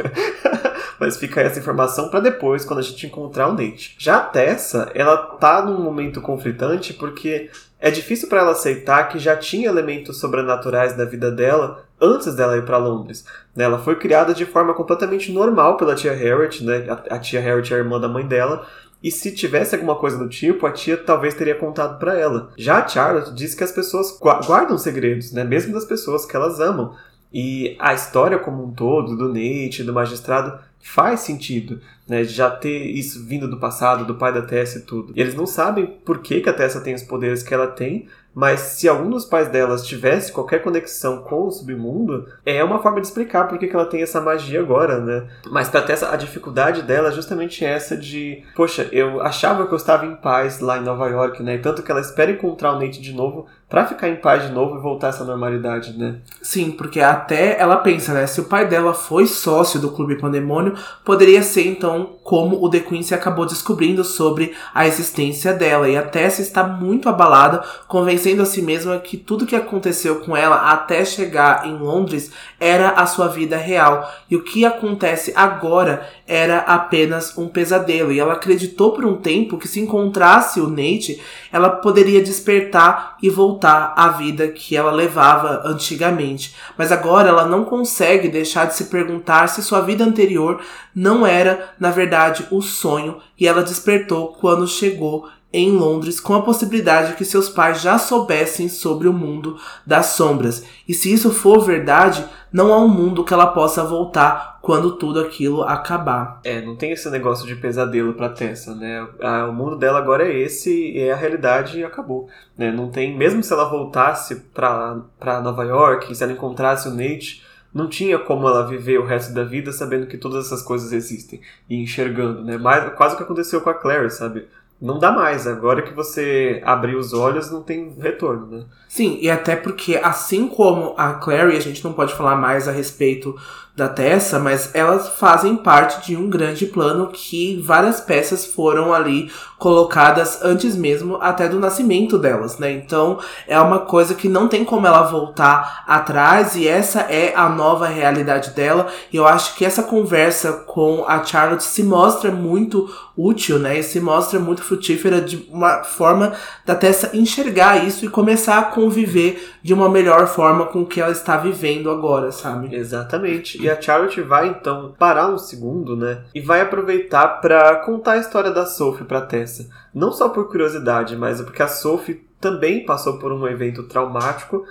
Mas fica essa informação para depois, quando a gente encontrar o Nate. Já a Tessa, ela tá num momento conflitante porque é difícil para ela aceitar que já tinha elementos sobrenaturais da vida dela antes dela ir para Londres. Né? Ela foi criada de forma completamente normal pela tia Harriet, né? A tia Harriet é a irmã da mãe dela, e se tivesse alguma coisa do tipo, a tia talvez teria contado para ela. Já a Charlotte diz que as pessoas guardam segredos, né? Mesmo das pessoas que elas amam. E a história como um todo, do Nate, do magistrado, faz sentido, né? Já ter isso vindo do passado, do pai da Tessa e tudo. E eles não sabem por que, que a Tessa tem os poderes que ela tem, mas se algum dos pais delas tivesse qualquer conexão com o submundo, é uma forma de explicar por que, ela tem essa magia agora, né? Mas pra Tessa, a dificuldade dela é justamente essa de, poxa, eu achava que eu estava em paz lá em Nova York, né? Tanto que ela espera encontrar o Nate de novo para ficar em paz de novo e voltar essa normalidade, né? Sim, porque até ela pensa, né? Se o pai dela foi sócio do Clube Pandemônio, poderia ser então como o The Quincy acabou descobrindo sobre a existência dela. E a Tessa está muito abalada, convencendo a si mesma que tudo que aconteceu com ela até chegar em Londres era a sua vida real. E o que acontece agora era apenas um pesadelo. E ela acreditou por um tempo que se encontrasse o Nate, ela poderia despertar e voltar à vida que ela levava antigamente. Mas agora ela não consegue deixar de se perguntar se sua vida anterior não era, na verdade, o sonho e ela despertou quando chegou em Londres com a possibilidade de que seus pais já soubessem sobre o mundo das sombras. E se isso for verdade, não há um mundo que ela possa voltar quando tudo aquilo acabar. É, não tem esse negócio de pesadelo pra Tessa, né? O mundo dela agora é esse, é a realidade e acabou. Né? Não tem, mesmo se ela voltasse pra Nova York, se ela encontrasse o Nate, não tinha como ela viver o resto da vida sabendo que todas essas coisas existem e enxergando, né? Mas, quase o que aconteceu com a Claire, sabe? Não dá mais. Agora que você abrir os olhos, não tem retorno, né? Sim, e até porque, assim como a Clary, a gente não pode falar mais a respeito da Tessa, mas elas fazem parte de um grande plano que várias peças foram ali colocadas antes mesmo até do nascimento delas, né? Então é uma coisa que não tem como ela voltar atrás e essa é a nova realidade dela. E eu acho que essa conversa com a Charlotte se mostra muito útil, né? E se mostra muito frutífera de uma forma da Tessa enxergar isso e começar a conviver de uma melhor forma com o que ela está vivendo agora, sabe? Exatamente. E a Charlotte vai então parar um segundo, né? E vai aproveitar para contar a história da Sophie para Tessa. Não só por curiosidade, mas porque a Sophie também passou por um evento traumático,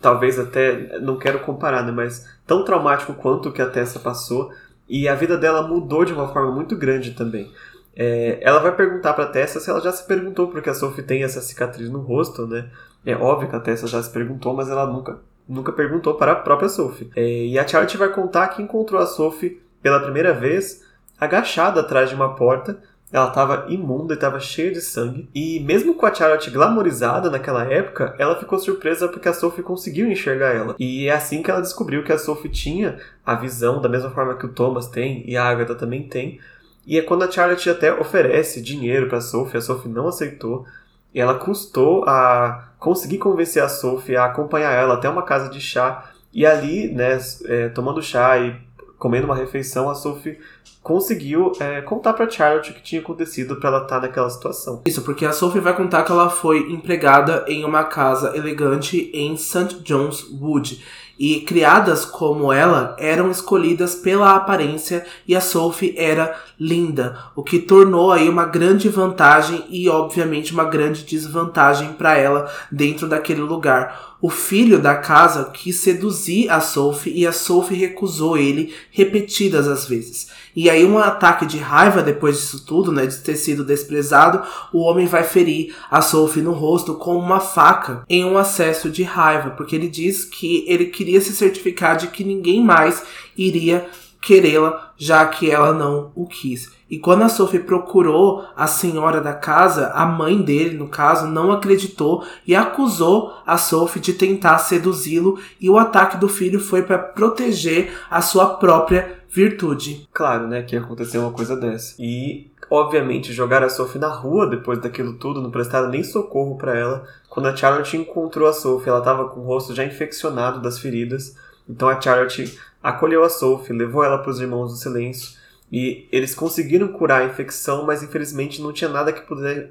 talvez até não quero comparar, né, mas tão traumático quanto o que a Tessa passou, e a vida dela mudou de uma forma muito grande também. É, ela vai perguntar para Tessa se ela já se perguntou porque a Sophie tem essa cicatriz no rosto, né? É óbvio que a Tessa já se perguntou, mas ela nunca, nunca perguntou para a própria Sophie. É, e a Charlotte vai contar que encontrou a Sophie pela primeira vez agachada atrás de uma porta. Ela estava imunda e estava cheia de sangue. E mesmo com a Charlotte glamorizada naquela época, ela ficou surpresa porque a Sophie conseguiu enxergar ela. E é assim que ela descobriu que a Sophie tinha a visão, da mesma forma que o Thomas tem e a Agatha também tem. E é quando a Charlotte até oferece dinheiro para a Sophie, a Sophie não aceitou. E ela custou a conseguir convencer a Sophie a acompanhar ela até uma casa de chá. E ali, né, é, tomando chá e comendo uma refeição, a Sophie conseguiu é, contar para Charlotte o que tinha acontecido para ela estar tá naquela situação. Isso, porque a Sophie vai contar que ela foi empregada em uma casa elegante em St. John's Wood e criadas como ela eram escolhidas pela aparência e a Sophie era linda, o que tornou aí uma grande vantagem e obviamente uma grande desvantagem para ela dentro daquele lugar. O filho da casa quis seduzir a Sophie e a Sophie recusou ele repetidas as vezes. E aí um ataque de raiva depois disso tudo, né, de ter sido desprezado, o homem vai ferir a Sophie no rosto com uma faca em um acesso de raiva, porque ele diz que ele queria se certificar de que ninguém mais iria querê-la, já que ela não o quis. E quando a Sophie procurou a senhora da casa, a mãe dele, no caso, não acreditou e acusou a Sophie de tentar seduzi-lo, e o ataque do filho foi para proteger a sua própria virtude. Claro, né, que aconteceu uma coisa dessa. E, obviamente, jogar a Sophie na rua depois daquilo tudo, não prestaram nem socorro para ela. Quando a Charlotte encontrou a Sophie, ela estava com o rosto já infeccionado das feridas. Então a Charlotte acolheu a Sophie, levou ela para os Irmãos do Silêncio e eles conseguiram curar a infecção, mas infelizmente não tinha nada que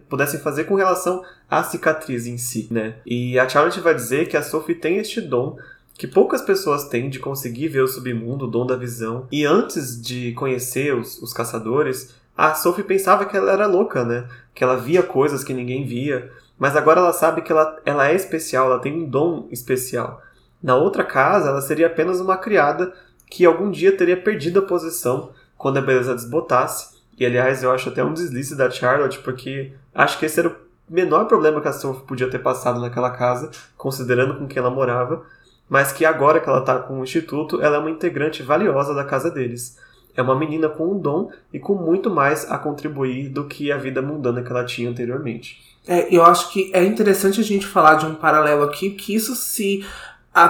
pudessem fazer com relação à cicatriz em si, né? E a Charlotte vai dizer que a Sophie tem este dom que poucas pessoas têm de conseguir ver o submundo, o dom da visão. E antes de conhecer os, os caçadores, a Sophie pensava que ela era louca, né? Que ela via coisas que ninguém via. Mas agora ela sabe que ela, ela é especial, ela tem um dom especial. Na outra casa, ela seria apenas uma criada que algum dia teria perdido a posição quando a beleza desbotasse. E aliás, eu acho até um deslize da Charlotte, porque acho que esse era o menor problema que a Sophie podia ter passado naquela casa, considerando com quem ela morava mas que agora que ela está com o instituto, ela é uma integrante valiosa da casa deles. É uma menina com um dom e com muito mais a contribuir do que a vida mundana que ela tinha anteriormente. É, eu acho que é interessante a gente falar de um paralelo aqui, que isso se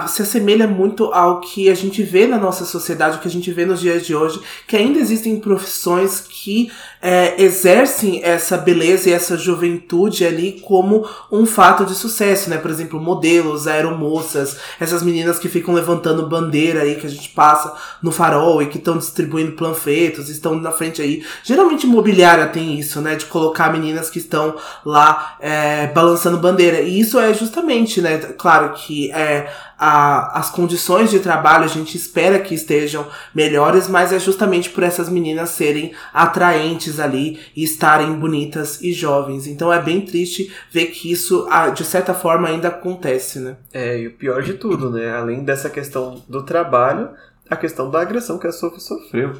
se assemelha muito ao que a gente vê na nossa sociedade, o que a gente vê nos dias de hoje, que ainda existem profissões que é, exercem essa beleza e essa juventude ali como um fato de sucesso, né? Por exemplo, modelos, aeromoças, essas meninas que ficam levantando bandeira aí que a gente passa no farol e que estão distribuindo panfletos, estão na frente aí. Geralmente imobiliária tem isso, né? De colocar meninas que estão lá é, balançando bandeira. E isso é justamente, né? Claro que é a, as condições de trabalho a gente espera que estejam melhores, mas é justamente por essas meninas serem atraentes ali estarem bonitas e jovens. Então é bem triste ver que isso, de certa forma, ainda acontece, né? É, e o pior de tudo, né? Além dessa questão do trabalho, a questão da agressão que a Sophie sofreu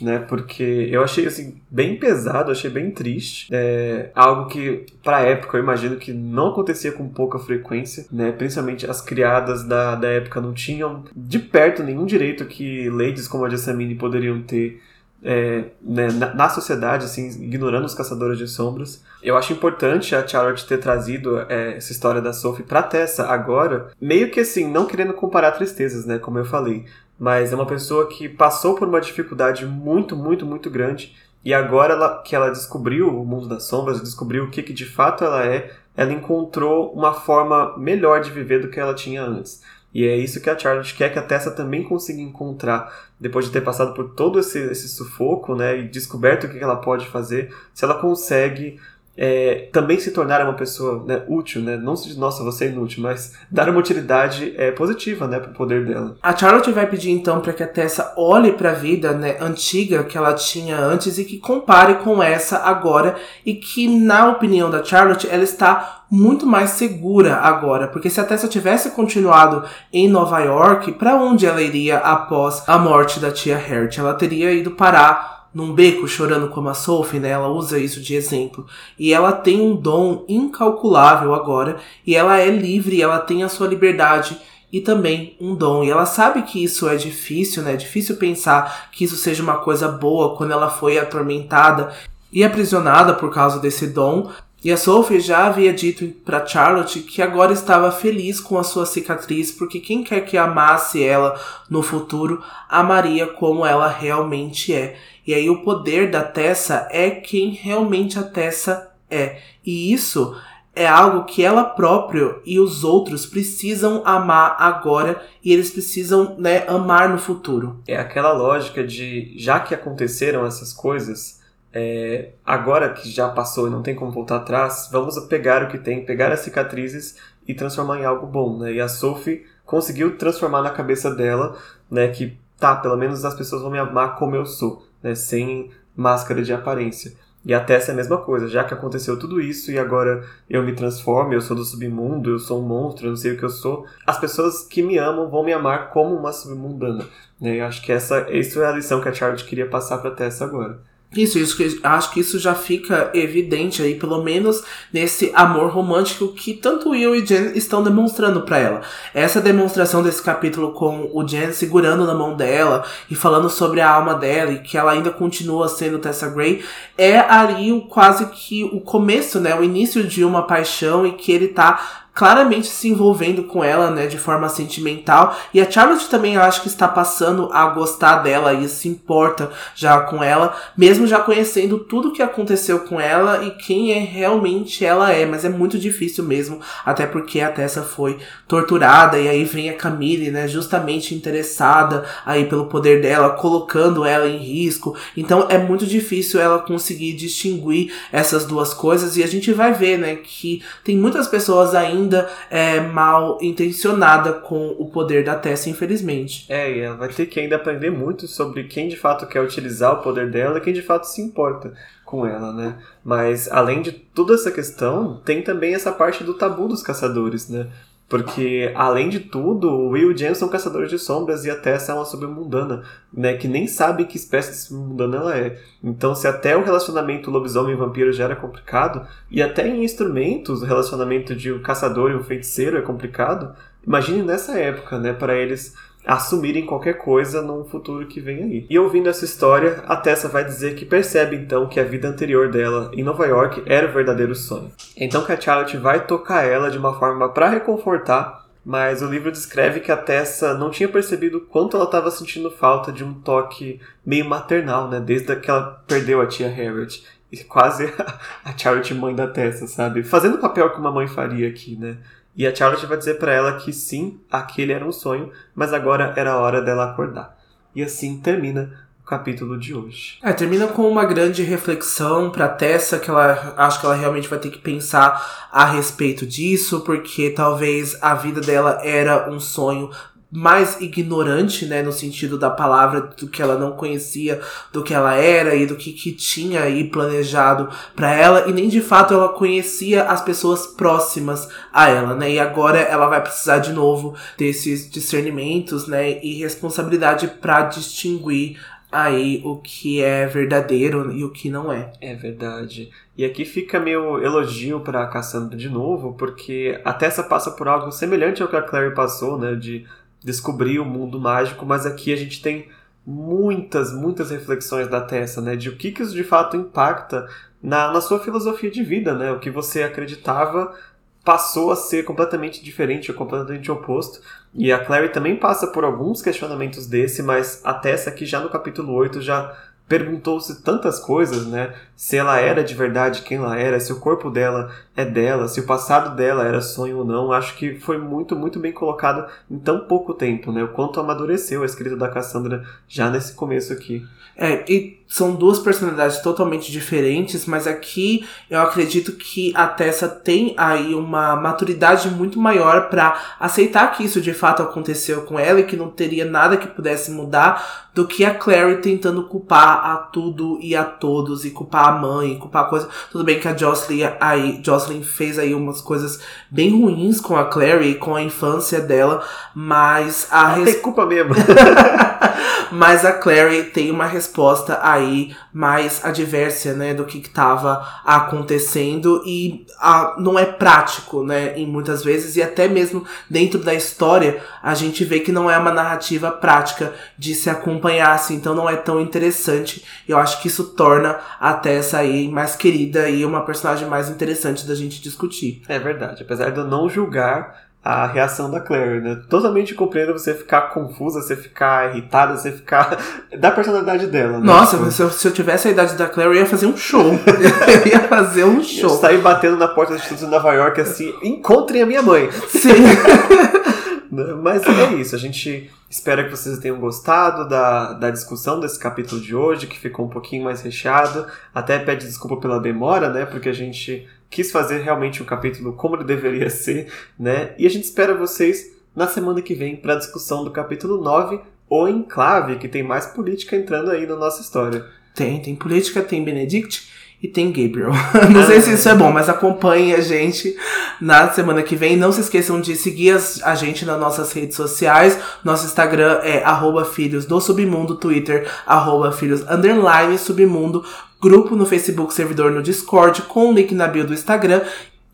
né? Porque eu achei assim bem pesado, achei bem triste. É algo que para época eu imagino que não acontecia com pouca frequência, né? Principalmente as criadas da, da época não tinham de perto nenhum direito que ladies como a Jessamine poderiam ter é, né, na, na, sociedade, assim, ignorando os caçadores de sombras. Eu acho importante a Charlotte ter trazido é, essa história da Sophie pra Tessa agora, meio que assim, não querendo comparar tristezas, né, como eu falei, mas é uma pessoa que passou por uma dificuldade muito, muito, muito grande e agora ela, que ela descobriu o mundo das sombras, descobriu o que, que de fato ela é, ela encontrou uma forma melhor de viver do que ela tinha antes. E é isso que a Charlotte quer que a Tessa também consiga encontrar, depois de ter passado por todo esse, esse sufoco, né, e descoberto o que ela pode fazer, se ela consegue é, também se tornar uma pessoa né, útil, né? Não se nossa, você é inútil, mas dar uma utilidade é, positiva, né, pro poder dela. A Charlotte vai pedir então para que a Tessa olhe para a vida, né, antiga que ela tinha antes e que compare com essa agora e que na opinião da Charlotte ela está muito mais segura agora, porque se a Tessa tivesse continuado em Nova York, para onde ela iria após a morte da tia Harriet? Ela teria ido parar num beco chorando como a Sophie, né? Ela usa isso de exemplo. E ela tem um dom incalculável agora, e ela é livre, ela tem a sua liberdade e também um dom. E ela sabe que isso é difícil, né? É difícil pensar que isso seja uma coisa boa quando ela foi atormentada e aprisionada por causa desse dom, e a Sophie já havia dito para Charlotte que agora estava feliz com a sua cicatriz, porque quem quer que amasse ela no futuro amaria como ela realmente é. E aí o poder da Tessa é quem realmente a Tessa é. E isso é algo que ela própria e os outros precisam amar agora e eles precisam né, amar no futuro. É aquela lógica de já que aconteceram essas coisas, é, agora que já passou e não tem como voltar atrás, vamos pegar o que tem, pegar as cicatrizes e transformar em algo bom, né? E a Sophie conseguiu transformar na cabeça dela, né, que tá, pelo menos as pessoas vão me amar como eu sou, né, sem máscara de aparência. E a Tessa é a mesma coisa, já que aconteceu tudo isso e agora eu me transformo, eu sou do submundo, eu sou um monstro, eu não sei o que eu sou, as pessoas que me amam vão me amar como uma submundana. Né? Eu acho que essa, essa é a lição que a Charlotte queria passar pra Tessa agora. Isso, isso, acho que isso já fica evidente aí, pelo menos nesse amor romântico que tanto Will e Jen estão demonstrando para ela. Essa demonstração desse capítulo com o Jen segurando na mão dela e falando sobre a alma dela e que ela ainda continua sendo Tessa Gray é ali o, quase que o começo, né, o início de uma paixão e que ele tá claramente se envolvendo com ela, né, de forma sentimental. E a Charlotte também acho que está passando a gostar dela e se importa já com ela, mesmo já conhecendo tudo que aconteceu com ela e quem é realmente ela é. Mas é muito difícil mesmo, até porque a Tessa foi torturada e aí vem a Camille, né, justamente interessada aí pelo poder dela, colocando ela em risco. Então é muito difícil ela conseguir distinguir essas duas coisas e a gente vai ver, né, que tem muitas pessoas ainda ainda é, mal intencionada com o poder da Tessa, infelizmente. É, e ela vai ter que ainda aprender muito sobre quem de fato quer utilizar o poder dela e quem de fato se importa com ela, né? Mas além de toda essa questão, tem também essa parte do tabu dos caçadores, né? Porque, além de tudo, o Will e o James são caçadores de sombras e a Tessa é uma submundana, né? Que nem sabe que espécie de submundana ela é. Então, se até o relacionamento lobisomem-vampiro já era complicado, e até em instrumentos o relacionamento de um caçador e um feiticeiro é complicado, imagine nessa época, né? Para eles assumirem qualquer coisa num futuro que vem aí. E ouvindo essa história, a Tessa vai dizer que percebe então que a vida anterior dela em Nova York era o verdadeiro sonho. Então que a Charlotte vai tocar ela de uma forma para reconfortar, mas o livro descreve que a Tessa não tinha percebido quanto ela estava sentindo falta de um toque meio maternal, né, desde que ela perdeu a tia Harriet. E quase a Charlotte mãe da Tessa, sabe? Fazendo o papel que uma mãe faria aqui, né? E a Charlotte vai dizer para ela que sim, aquele era um sonho, mas agora era a hora dela acordar. E assim termina o capítulo de hoje. É, termina com uma grande reflexão para Tessa, que ela acho que ela realmente vai ter que pensar a respeito disso, porque talvez a vida dela era um sonho mais ignorante, né, no sentido da palavra, do que ela não conhecia, do que ela era e do que, que tinha aí planejado para ela, e nem de fato ela conhecia as pessoas próximas a ela, né, e agora ela vai precisar de novo desses discernimentos, né, e responsabilidade para distinguir aí o que é verdadeiro e o que não é. É verdade. E aqui fica meu elogio para Cassandra de novo, porque a Tessa passa por algo semelhante ao que a Clary passou, né, de descobrir o mundo mágico, mas aqui a gente tem muitas, muitas reflexões da Tessa, né? De o que, que isso de fato impacta na, na sua filosofia de vida, né? O que você acreditava passou a ser completamente diferente ou completamente oposto. E a Clary também passa por alguns questionamentos desse, mas a Tessa aqui já no capítulo 8 já perguntou-se tantas coisas, né? Se ela era de verdade quem ela era, se o corpo dela é dela, se o passado dela era sonho ou não. Acho que foi muito, muito bem colocado em tão pouco tempo, né? O quanto amadureceu a escrita da Cassandra já nesse começo aqui. É, e são duas personalidades totalmente diferentes, mas aqui eu acredito que a Tessa tem aí uma maturidade muito maior para aceitar que isso de fato aconteceu com ela e que não teria nada que pudesse mudar do que a Clary tentando culpar a tudo e a todos e culpar a mãe, culpar a coisa. Tudo bem que a Jocelyn aí, Jocelyn fez aí umas coisas bem ruins com a Clary, com a infância dela, mas a res... tem culpa mesmo. mas a Clary tem uma resposta aí mais adversa, né, do que estava acontecendo e a, não é prático, né, em muitas vezes e até mesmo dentro da história a gente vê que não é uma narrativa prática de se acompanhar, assim, então não é tão interessante. Eu acho que isso torna a Tessa aí mais querida e uma personagem mais interessante da gente discutir. É verdade, apesar de eu não julgar a reação da Claire, né? Totalmente compreendo você ficar confusa, você ficar irritada, você ficar. da personalidade dela, né? Nossa, tipo... se, eu, se eu tivesse a idade da Claire, eu ia fazer um show. eu ia fazer um show. Eu sair batendo na porta do Instituto de Nova York assim: encontrem a minha mãe. Sim. Né? Mas é isso, a gente espera que vocês tenham gostado da, da discussão desse capítulo de hoje, que ficou um pouquinho mais recheado. Até pede desculpa pela demora, né? Porque a gente quis fazer realmente um capítulo como ele deveria ser, né? E a gente espera vocês na semana que vem para a discussão do capítulo 9, O Enclave, que tem mais política entrando aí na nossa história. Tem, tem política, tem Benedict e tem Gabriel. Não sei se isso é bom, mas acompanhe a gente na semana que vem. Não se esqueçam de seguir a gente nas nossas redes sociais. Nosso Instagram é arroba filhos do submundo, Twitter, arroba filhos underline submundo, grupo no Facebook, servidor no Discord, com o link na bio do Instagram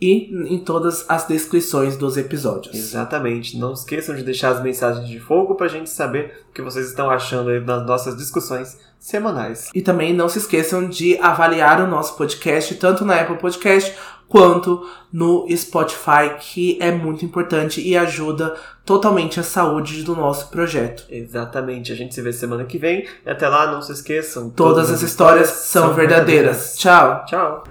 e em todas as descrições dos episódios. Exatamente. Não esqueçam de deixar as mensagens de fogo pra gente saber o que vocês estão achando aí das nossas discussões semanais. E também não se esqueçam de avaliar o nosso podcast, tanto na Apple Podcast quanto no Spotify, que é muito importante e ajuda totalmente a saúde do nosso projeto. Exatamente. A gente se vê semana que vem. E até lá, não se esqueçam. Todas, as histórias são verdadeiras. Tchau. Tchau.